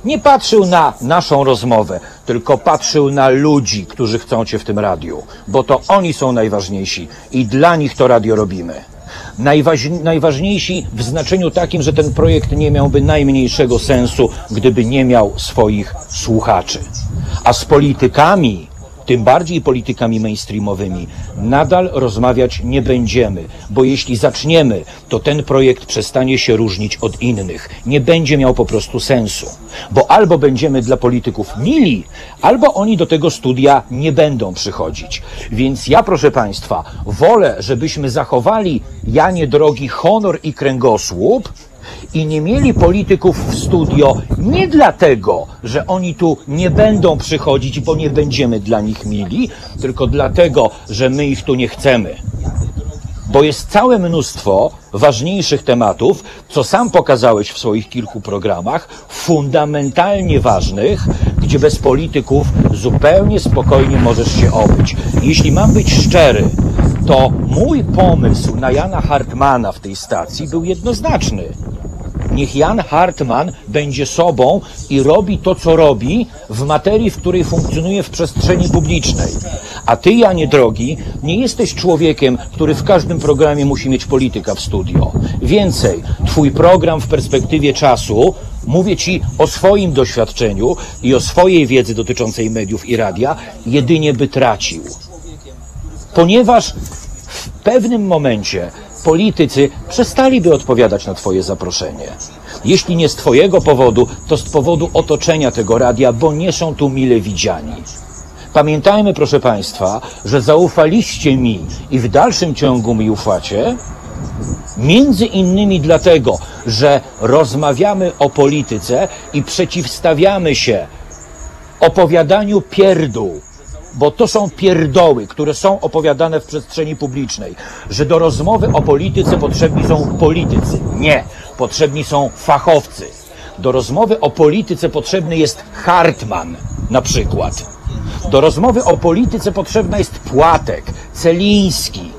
Nie patrzył na naszą rozmowę, tylko patrzył na ludzi, którzy chcą Cię w tym radiu, bo to oni są najważniejsi i dla nich to radio robimy. Najważ, najważniejsi w znaczeniu takim, że ten projekt nie miałby najmniejszego sensu, gdyby nie miał swoich słuchaczy. A z politykami, tym bardziej politykami mainstreamowymi, nadal rozmawiać nie będziemy, bo jeśli zaczniemy, to ten projekt przestanie się różnić od innych. Nie będzie miał po prostu sensu, bo albo będziemy dla polityków mili, albo oni do tego studia nie będą przychodzić. Więc ja, proszę Państwa, wolę, żebyśmy zachowali Janie drogi honor i kręgosłup, i nie mieli polityków w studio nie dlatego, że oni tu nie będą przychodzić, bo nie będziemy dla nich mili, tylko dlatego, że my ich tu nie chcemy. Bo jest całe mnóstwo ważniejszych tematów, co sam pokazałeś w swoich kilku programach, fundamentalnie ważnych, gdzie bez polityków zupełnie spokojnie możesz się obyć. Jeśli mam być szczery, to mój pomysł na Jana Hartmana w tej stacji był jednoznaczny. Niech Jan Hartman będzie sobą i robi to, co robi w materii, w której funkcjonuje w przestrzeni publicznej. A ty, Janie drogi, nie jesteś człowiekiem, który w każdym programie musi mieć polityka w studio. Więcej, twój program w perspektywie czasu, mówię ci o swoim doświadczeniu i o swojej wiedzy dotyczącej mediów i radia, jedynie by tracił. Ponieważ w pewnym momencie politycy przestaliby odpowiadać na Twoje zaproszenie. Jeśli nie z Twojego powodu, to z powodu otoczenia tego radia, bo nie są tu mile widziani. Pamiętajmy, proszę Państwa, że zaufaliście mi i w dalszym ciągu mi ufacie, między innymi dlatego, że rozmawiamy o polityce i przeciwstawiamy się opowiadaniu pierdół, bo to są pierdoły, które są opowiadane w przestrzeni publicznej, że do rozmowy o polityce potrzebni są politycy. Nie, potrzebni są fachowcy. Do rozmowy o polityce potrzebny jest Hartman na przykład. Do rozmowy o polityce potrzebna jest Płatek, Celiński.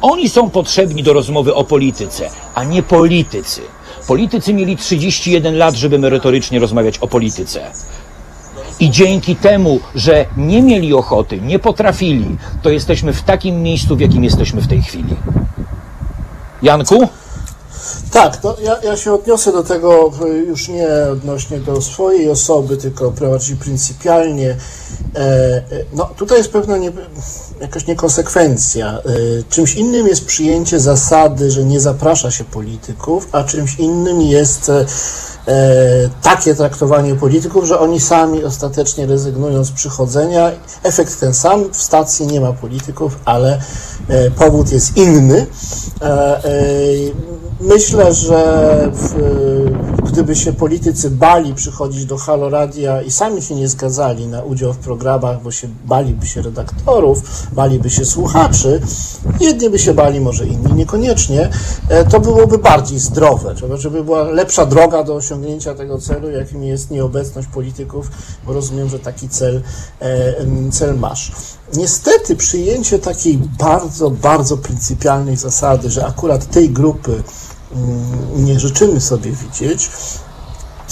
Oni są potrzebni do rozmowy o polityce, a nie politycy. Politycy mieli 31 lat, żeby merytorycznie rozmawiać o polityce. I dzięki temu, że nie mieli ochoty, nie potrafili, to jesteśmy w takim miejscu, w jakim jesteśmy w tej chwili. Janku? Tak, to ja, ja się odniosę do tego już nie odnośnie do swojej osoby, tylko bardziej pryncypialnie. E, e, no, tutaj jest pewna nie, jakaś niekonsekwencja. E, czymś innym jest przyjęcie zasady, że nie zaprasza się polityków, a czymś innym jest takie traktowanie polityków, że oni sami ostatecznie rezygnują z przychodzenia. Efekt ten sam, w stacji nie ma polityków, ale powód jest inny. E, Myślę, że w, gdyby się politycy bali przychodzić do Halo Radia i sami się nie zgadzali na udział w programach, bo się baliby się redaktorów, baliby się słuchaczy, jedni by się bali, może inni niekoniecznie, e, to byłoby bardziej zdrowe, to znaczy by była lepsza droga do osiągnięcia tego celu, jakim jest nieobecność polityków, bo rozumiem, że taki cel, e, cel masz. Niestety przyjęcie takiej bardzo, bardzo pryncypialnej zasady, że akurat tej grupy nie życzymy sobie widzieć,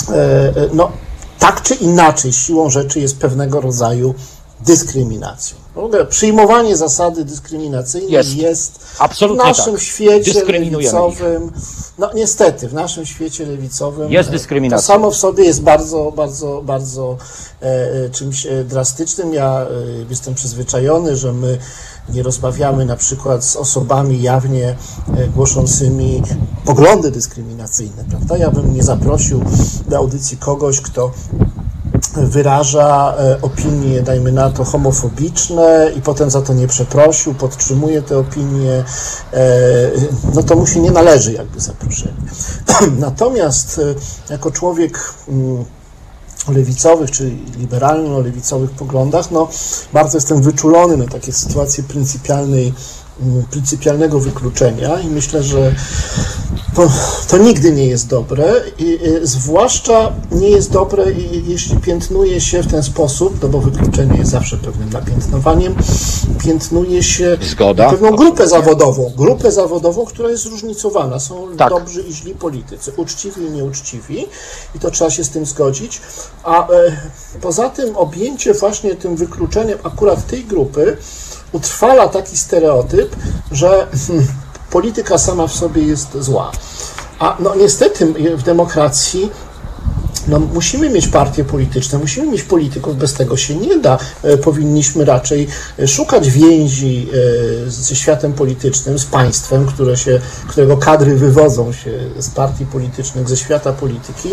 e, e, no tak czy inaczej siłą rzeczy jest pewnego rodzaju dyskryminacją. W ogóle przyjmowanie zasady dyskryminacyjnej Jest. jest, w naszym tak. świecie lewicowym, no niestety, w naszym świecie lewicowym Jest e, dyskryminacja. To samo w sobie jest bardzo, bardzo, bardzo e, e, czymś e, drastycznym. Ja e, jestem przyzwyczajony, że my nie rozmawiamy na przykład z osobami jawnie głoszącymi poglądy dyskryminacyjne, prawda? Ja bym nie zaprosił do audycji kogoś, kto wyraża e, opinie, dajmy na to, homofobiczne i potem za to nie przeprosił, podtrzymuje te opinie, e, no to mu się nie należy jakby zaproszenie. Natomiast e, jako człowiek mm, lewicowych czy liberalno-lewicowych poglądach, no bardzo jestem wyczulony na takie sytuacje pryncypialnej, mm, pryncypialnego wykluczenia i myślę, że to, to nigdy nie jest dobre, i, i, zwłaszcza nie jest dobre, i, jeśli piętnuje się w ten sposób, no bo wykluczenie jest zawsze pewnym napiętnowaniem, piętnuje się Zgoda. pewną grupę zawodową, grupę zawodową, która jest zróżnicowana. Są Tak. dobrzy i źli politycy, uczciwi i nieuczciwi i to trzeba się z tym zgodzić. A e, poza tym objęcie właśnie tym wykluczeniem akurat tej grupy utrwala taki stereotyp, że hmm, polityka sama w sobie jest zła. A no niestety w demokracji no, musimy mieć partie polityczne, musimy mieć polityków, bez tego się nie da. E, Powinniśmy raczej e, szukać więzi e, ze światem politycznym, z państwem, które się, którego kadry wywodzą się z partii politycznych, ze świata polityki.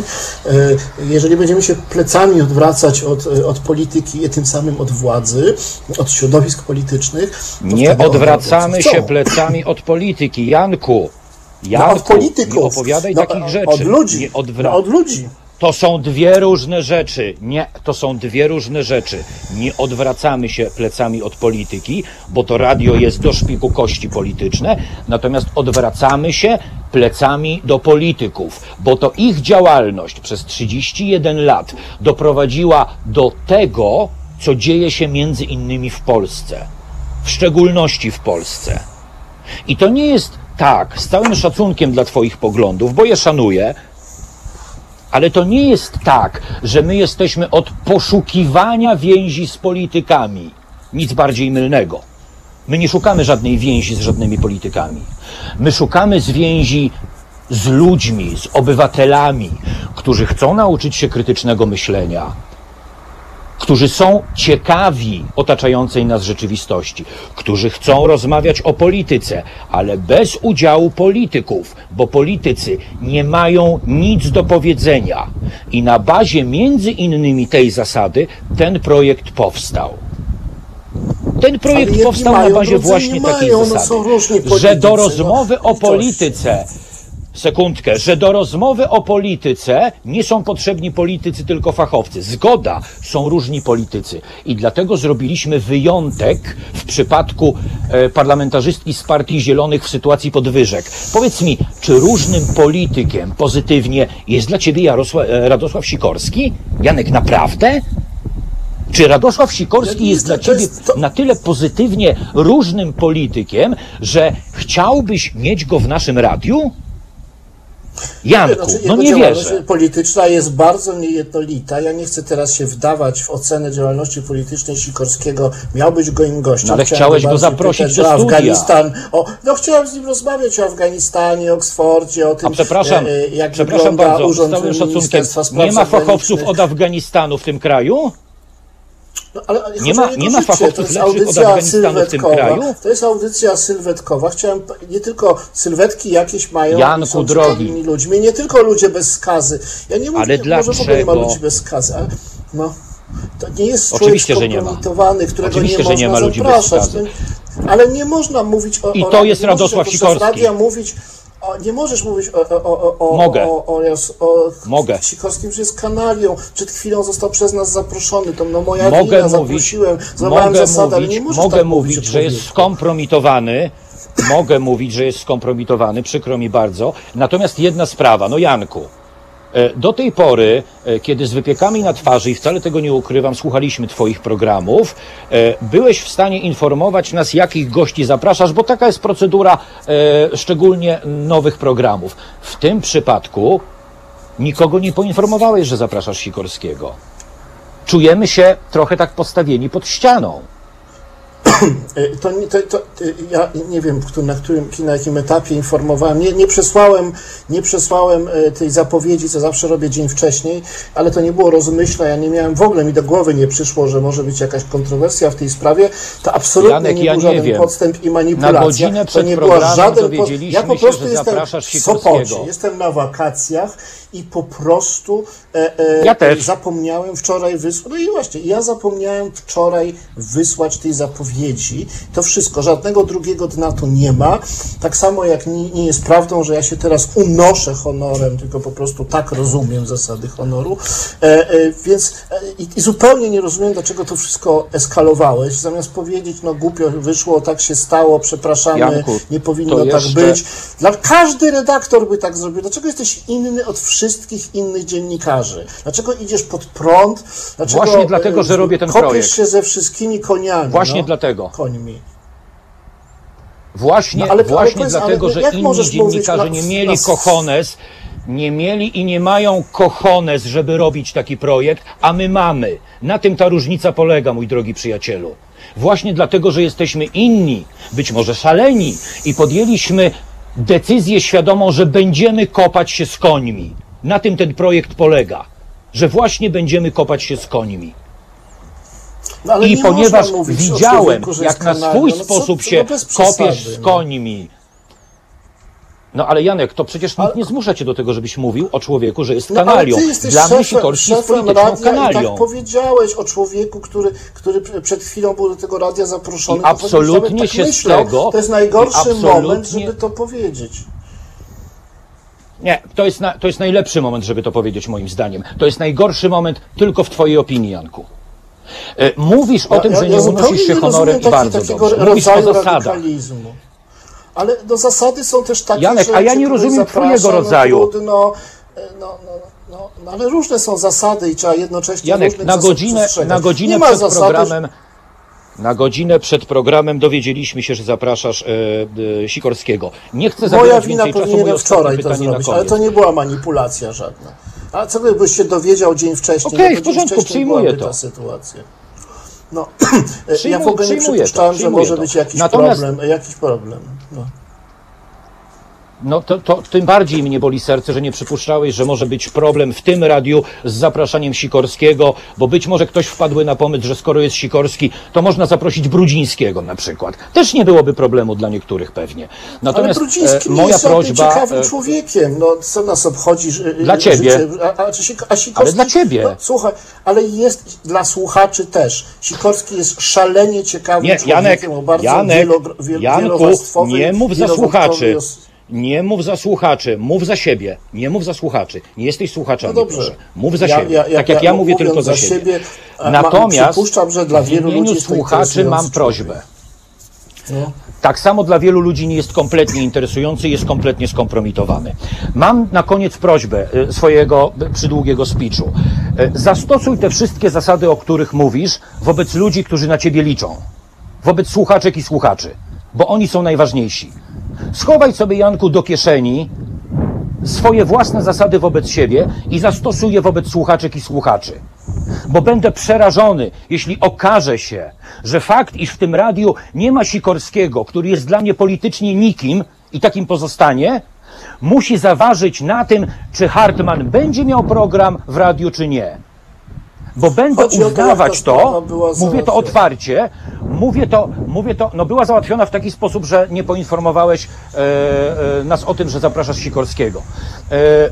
Jeżeli będziemy się plecami odwracać od, od polityki i tym samym od władzy, od środowisk politycznych, Nie odwracamy się plecami od polityki. Janku, No, Janku, od polityków. nie opowiadaj No, takich rzeczy. Od ludzi. Nie odwra- No, od ludzi. To są dwie różne rzeczy. Nie, to są dwie różne rzeczy. Nie odwracamy się plecami od polityki, bo to radio jest do szpiku kości polityczne, natomiast odwracamy się plecami do polityków, bo to ich działalność przez 31 lat doprowadziła do tego, co dzieje się między innymi w Polsce. W szczególności w Polsce. I to nie jest tak, z całym szacunkiem dla Twoich poglądów, bo je szanuję, ale to nie jest tak, że my jesteśmy od poszukiwania więzi z politykami. Nic bardziej mylnego. My nie szukamy żadnej więzi z żadnymi politykami. My szukamy więzi z ludźmi, z obywatelami, którzy chcą nauczyć się krytycznego myślenia, którzy są ciekawi otaczającej nas rzeczywistości, którzy chcą rozmawiać o polityce, ale bez udziału polityków, bo politycy nie mają nic do powiedzenia. I na bazie między innymi tej zasady ten projekt powstał. Ten projekt powstał na mają, bazie drudzy właśnie nie takiej mają, no zasady, że do no, rozmowy o polityce Sekundkę, że do rozmowy o polityce nie są potrzebni politycy, tylko fachowcy. Zgoda, są różni politycy. I dlatego zrobiliśmy wyjątek w przypadku e, parlamentarzystki z Partii Zielonych w sytuacji podwyżek. Powiedz mi, czy różnym politykiem pozytywnie jest dla ciebie Jarosław, e, Radosław Sikorski? Janek, naprawdę? Czy Radosław Sikorski jest dla ciebie na tyle pozytywnie różnym politykiem, że chciałbyś mieć go w naszym radiu? Janku, Znaczy, no nie wierzę. polityczna jest bardzo niejednolita. Ja nie chcę teraz się wdawać w ocenę działalności politycznej Sikorskiego. Miał być goim gościem. No ale Chciałem chciałeś go zaprosić pytać do studia. Afganistan. O, no chciałem z nim rozmawiać o Afganistanie, Oksfordzie, o tym, A przepraszam, e, e, jak przepraszam wygląda bardzo, z urząd całym szacunkiem, nie ma fachowców od Afganistanu w tym kraju? No, ale Nie ma- nie ma fachowców To jest lepszych od audycja Afganistanu w tym sylwetkowa. kraju? To jest audycja sylwetkowa. Chciałem, nie tylko sylwetki jakieś mają Janku, są drogi. ludźmi, nie tylko ludzie bez skazy. Ja nie mówię, Ale może w ogóle nie ma ludzi bez skazy, ale no, to nie jest Oczywiście, że nie ma. skompromitowany, którego Oczywiście, nie że nie ma ludzi bez zapraszać. skazy. No, Ale nie można mówić o... I o to jest Radosław Sikorski. Radia mówić o, nie możesz mówić o, o, o, o, Mogę. o, o, o, o Mogę. Sikorskim, że jest kanalią. Przed chwilą został przez nas zaproszony. To no moja Mogę wina, mówić, zaprosiłem, złamałem mogę zasadę, ale nie mówić, możesz mogę tak mówić, że jest skompromitowany. Mogę mówić, że jest skompromitowany, przykro mi bardzo. Natomiast jedna sprawa, no Janku, do tej pory, e, kiedy z wypiekami na twarzy, i wcale tego nie ukrywam, słuchaliśmy Twoich programów, e, byłeś w stanie informować nas, jakich gości zapraszasz, bo taka jest procedura e, szczególnie nowych programów. W tym przypadku nikogo nie poinformowałeś, że zapraszasz Sikorskiego. czujemy się trochę tak postawieni pod ścianą. E, To, to, to, e, ja nie wiem, na, którym, na jakim etapie informowałem. Nie, nie, przesłałem, nie przesłałem e, tej zapowiedzi, co zawsze robię dzień wcześniej, ale to nie było rozmyślne. Ja nie miałem w ogóle, mi do głowy nie przyszło, że może być jakaś kontrowersja w tej sprawie. To absolutnie Janek, nie był żaden wiem. podstęp i manipulacja. Na to nie była żaden dowiedzieliśmy Ja po się, prostu że jestem w Sopocie, jestem na wakacjach i po prostu e, e, Ja zapomniałem wczoraj wysłać. No i właśnie, ja zapomniałem wczoraj wysłać tej zapowiedzi. To wszystko, żadnego drugiego dna tu nie ma. Tak samo jak nie, nie jest prawdą, że ja się teraz unoszę honorem, tylko po prostu tak rozumiem zasady honoru. E, e, więc e, i, i zupełnie nie rozumiem, dlaczego to wszystko eskalowałeś. Zamiast powiedzieć, no głupio wyszło, tak się stało, przepraszamy, Janku, nie powinno tak jeszcze- być. Dla, każdy redaktor by tak zrobił. Dlaczego jesteś inny od wszystkich innych dziennikarzy? Dlaczego idziesz pod prąd? Dlaczego Właśnie dlatego, e, że robię ten kopiesz projekt. się ze wszystkimi koniami. Właśnie no, dlatego. Końmi. Właśnie, No, ale- ale właśnie powiedz, dlatego, ale że jak inni możesz dziennikarze nie na- mieli kochones, nie mieli i nie mają kochones, żeby robić taki projekt, a my mamy. Na tym ta różnica polega, mój drogi przyjacielu. Właśnie dlatego, że jesteśmy inni, być może szaleni i podjęliśmy decyzję świadomą, że będziemy kopać się z końmi. Na tym ten projekt polega, że właśnie będziemy kopać się z końmi. No, ale I nie ponieważ widziałem, człowieku, jak na swój No co- sposób no się bez kopiesz z no. końmi. No ale Janek, to przecież nikt nie zmusza cię do tego, żebyś mówił o człowieku, że jest No, ale kanalią. ty jesteś Dla mnie Sikorski jest polityczną radia i kanalią. tak powiedziałeś o człowieku, który, który przed chwilą był do tego radia zaproszony. I absolutnie tak się z myślał. tego- To jest najgorszy absolutnie- moment, żeby to powiedzieć. Nie, to jest, na, to jest najlepszy moment, żeby to powiedzieć moim zdaniem. To jest najgorszy moment tylko w twojej opinii, Janku. E, Mówisz o tym, że nie unosisz się nie honorem bardzo dobrze. Mówisz o zasadach. Ale do zasady są też takie, Janek, że a ja nie rozumiem twojego rodzaju. No, trudno, e, no, no, no, no, ale różne są zasady i trzeba jednocześnie Janek, na godzinę, na godzinę przed zasady, programem. Na godzinę przed programem dowiedzieliśmy się, że zapraszasz e, e, Sikorskiego. Nie chcę Moja zabierać wina więcej czasu, wczoraj to zrobić, ale to nie była manipulacja żadna. A co gdybyś się dowiedział dzień wcześniej? Okej, no to w porządku, wcześniej przyjmuję to. ta sytuacja. No, ja Przyjmuję- w ogóle nie przyjmuję to, przypuszczałem, że może to. być jakiś Natomiast- problem. Jakiś problem. No. No to, to tym bardziej mnie boli serce, że nie przypuszczałeś, że może być problem w tym radiu z zapraszaniem Sikorskiego, bo być może ktoś wpadły na pomysł, że skoro jest Sikorski, to można zaprosić Brudzińskiego na przykład. Też nie byłoby problemu dla niektórych pewnie. Ale Natomiast Brudziński e, moja jest prośba... ciekawym e, człowiekiem. No, co nas obchodzi ży- Dla ciebie. życie? A, a, a Sikorski, Ale dla ciebie. No, słuchaj, ale jest dla słuchaczy też. Sikorski jest szalenie ciekawym Nie, człowiekiem Janek, o bardzo Janek, wielo, wiel, Janku, nie mów za słuchaczy. os- Nie mów za słuchaczy, mów za siebie. Nie mów za słuchaczy. Nie jesteś słuchaczami, No dobrze. proszę. Mów za Ja- siebie. ja- ja- tak jak ja ja mówię tylko za, siebie. Natomiast przypuszczam, że dla wielu ludzi słuchaczy mam prośbę. No. Tak samo dla wielu ludzi nie jest kompletnie interesujący, jest kompletnie skompromitowany. Mam na koniec prośbę y, swojego y, przydługiego speechu. Y, Zastosuj te wszystkie zasady, o których mówisz, wobec ludzi, którzy na ciebie liczą. Wobec słuchaczek i słuchaczy, bo oni są najważniejsi. Schowaj sobie, Janku, do kieszeni swoje własne zasady wobec siebie i zastosuj je wobec słuchaczek i słuchaczy. Bo będę przerażony, jeśli okaże się, że fakt, iż w tym radiu nie ma Sikorskiego, który jest dla mnie politycznie nikim i takim pozostanie, musi zaważyć na tym, czy Hartman będzie miał program w radiu, czy nie. Bo będę Chodzi to, uznawać to, była mówię to otwarcie, mówię to, mówię to, no była załatwiona w taki sposób, że nie poinformowałeś e, e, nas o tym, że zapraszasz Sikorskiego. E, e,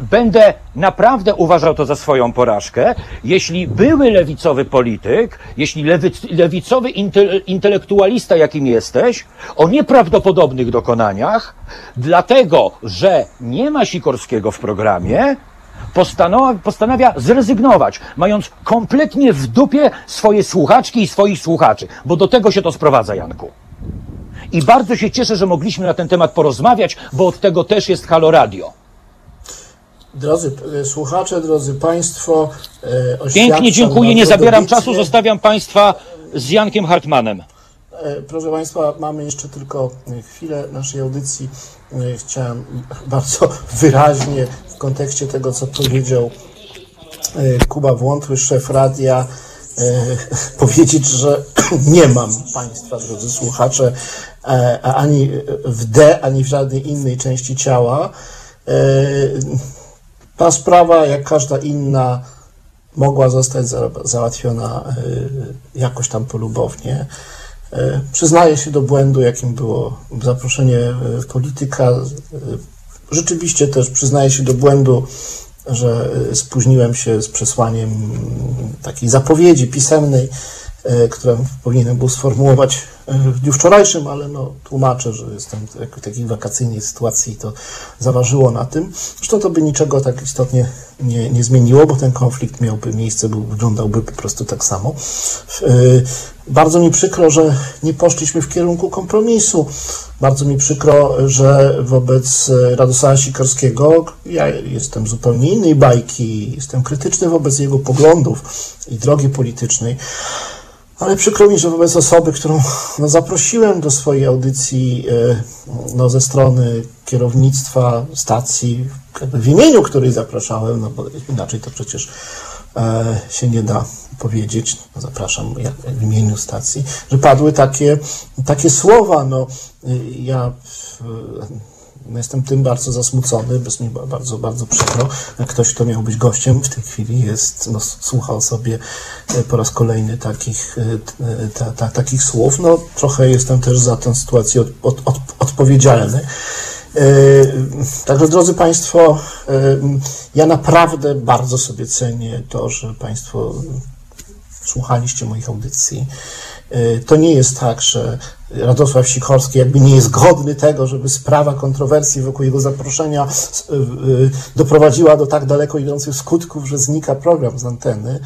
będę naprawdę uważał to za swoją porażkę, jeśli były lewicowy polityk, jeśli lewy, lewicowy inte, intelektualista, jakim jesteś, o nieprawdopodobnych dokonaniach, dlatego, że nie ma Sikorskiego w programie, postanawia, postanawia zrezygnować, mając kompletnie w dupie swoje słuchaczki i swoich słuchaczy, bo do tego się to sprowadza, Janku. I bardzo się cieszę, że mogliśmy na ten temat porozmawiać, bo od tego też jest Halo Radio. Drodzy e, słuchacze, drodzy Państwo, e, Pięknie dziękuję, nie zabieram czasu, zostawiam Państwa z Jankiem Hartmanem. E, Proszę Państwa, mamy jeszcze tylko e, chwilę naszej audycji. E, Chciałem bardzo wyraźnie w kontekście tego, co powiedział Kuba Włątły, szef radia, powiedzieć, że nie mam Państwa, drodzy słuchacze, ani w D, ani w żadnej innej części ciała. Ta sprawa, jak każda inna, mogła zostać za- załatwiona jakoś tam polubownie. E, Przyznaję się do błędu, jakim było zaproszenie e, polityka. E, Rzeczywiście też przyznaję się do błędu, że spóźniłem się z przesłaniem takiej zapowiedzi pisemnej, e, którą powinienem był sformułować e, w dniu wczorajszym, ale no, tłumaczę, że jestem w takiej wakacyjnej sytuacji i to zaważyło na tym. Zresztą to by niczego tak istotnie nie, nie zmieniło, bo ten konflikt miałby miejsce, był, wyglądałby po prostu tak samo. E, Bardzo mi przykro, że nie poszliśmy w kierunku kompromisu. Bardzo mi przykro, że wobec Radosława Sikorskiego ja jestem zupełnie innej bajki, jestem krytyczny wobec jego poglądów i drogi politycznej. Ale przykro mi, że wobec osoby, którą no, zaprosiłem do swojej audycji e, no, ze strony kierownictwa stacji, w imieniu której zapraszałem, no bo inaczej to przecież e, się nie da powiedzieć, no, zapraszam jak, w imieniu stacji, że padły takie, takie słowa. No, y, ja no, jestem tym bardzo zasmucony, jest mi ba- bardzo, bardzo przykro. Ktoś, kto miał być gościem w tej chwili jest, no, słuchał sobie e, po raz kolejny takich, e, e, ta, ta, takich słów. No, trochę jestem też za tę sytuację od, od, od, odpowiedzialny. Także, drodzy Państwo, ja naprawdę bardzo sobie cenię to, że Państwo słuchaliście moich audycji. E, To nie jest tak, że Radosław Sikorski jakby nie jest godny tego, żeby sprawa kontrowersji wokół jego zaproszenia e, e, doprowadziła do tak daleko idących skutków, że znika program z anteny.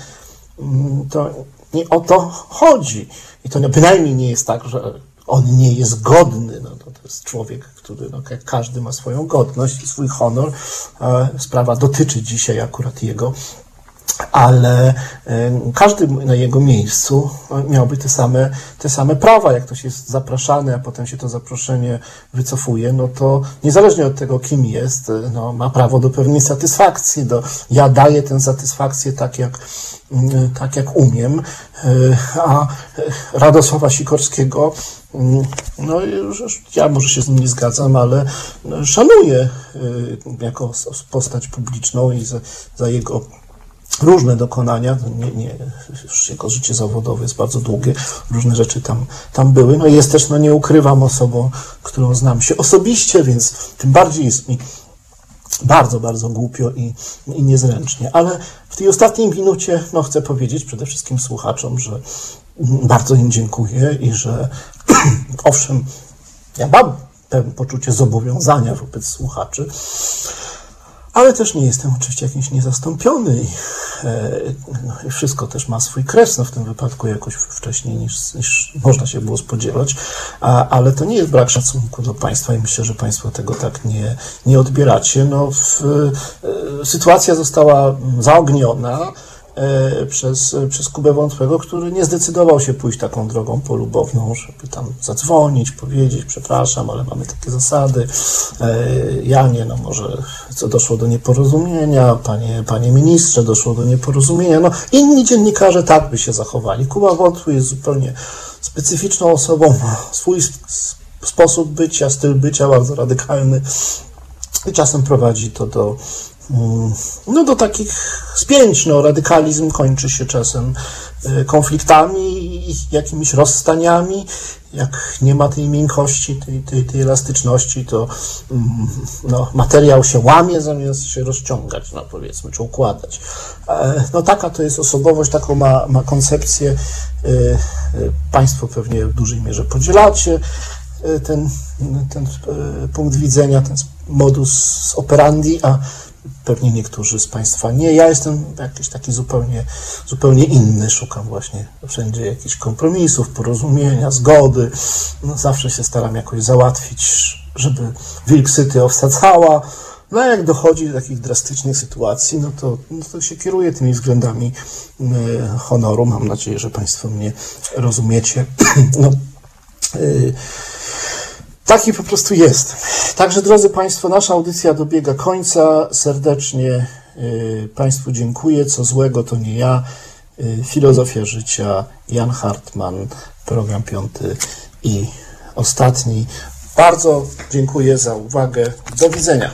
Mm, To nie o to chodzi. I to bynajmniej nie jest tak, że on nie jest godny. No, to, jest człowiek, który, no, jak każdy ma swoją godność i swój honor. Sprawa dotyczy dzisiaj akurat jego ale e, każdy na jego miejscu e, miałby te same, te same prawa. Jak ktoś jest zapraszany, a potem się to zaproszenie wycofuje, no to niezależnie od tego, kim jest, e, no, ma prawo do pewnej satysfakcji. Do, ja daję tę satysfakcję tak, jak, mm, tak jak umiem, e, a e, Radosława Sikorskiego mm, no, już- ja może się z nim nie zgadzam, ale no, szanuję y, jako postać publiczną i za, za jego różne dokonania, nie, nie, już jego życie zawodowe jest bardzo długie, różne rzeczy tam, tam były. No i jest też, no nie ukrywam, osobą, którą znam się osobiście, więc tym bardziej jest mi bardzo, bardzo głupio i, i niezręcznie. Ale w tej ostatniej minucie no, chcę powiedzieć przede wszystkim słuchaczom, że bardzo im dziękuję i że owszem, ja mam poczucie zobowiązania wobec słuchaczy, ale też nie jestem oczywiście jakiś niezastąpiony e, no, wszystko też ma swój kres, no w tym wypadku jakoś wcześniej niż, niż można się było spodziewać, a, ale to nie jest brak szacunku do państwa i myślę, że państwo tego tak nie, nie odbieracie. No, w, e, sytuacja została zaogniona przez, przez Kubę Wątłego, który nie zdecydował się pójść taką drogą polubowną, żeby tam zadzwonić, powiedzieć, przepraszam, ale mamy takie zasady. E, Ja nie, no może co doszło do nieporozumienia, panie, panie ministrze, doszło do nieporozumienia. No inni dziennikarze tak by się zachowali. Kuba Wątły jest zupełnie specyficzną osobą, ma swój sposób bycia, styl bycia bardzo radykalny i czasem prowadzi to do, no, do takich spięć. No, radykalizm kończy się czasem e, konfliktami jakimiś rozstaniami. Jak nie ma tej miękkości, tej, tej, tej elastyczności, to mm, no, materiał się łamie zamiast się rozciągać, no, powiedzmy, czy układać. E, No taka to jest osobowość, taką ma, ma koncepcję. E, e, Państwo pewnie w dużej mierze podzielacie ten, ten punkt widzenia, ten modus operandi, a pewnie niektórzy z Państwa nie. Ja jestem jakiś taki zupełnie, zupełnie inny. Szukam właśnie wszędzie jakichś kompromisów, porozumienia, zgody. No, zawsze się staram jakoś załatwić, żeby wilk syty owca cała. No jak dochodzi do takich drastycznych sytuacji, no to, no to się kieruję tymi względami e, honoru. Mam nadzieję, że Państwo mnie rozumiecie. No, e, Taki po prostu jest. Także, drodzy Państwo, nasza audycja dobiega końca. Serdecznie y, Państwu dziękuję. Co złego to nie ja. Y, Filozofia życia, Jan Hartman, program piąty i ostatni. Bardzo dziękuję za uwagę. Do widzenia.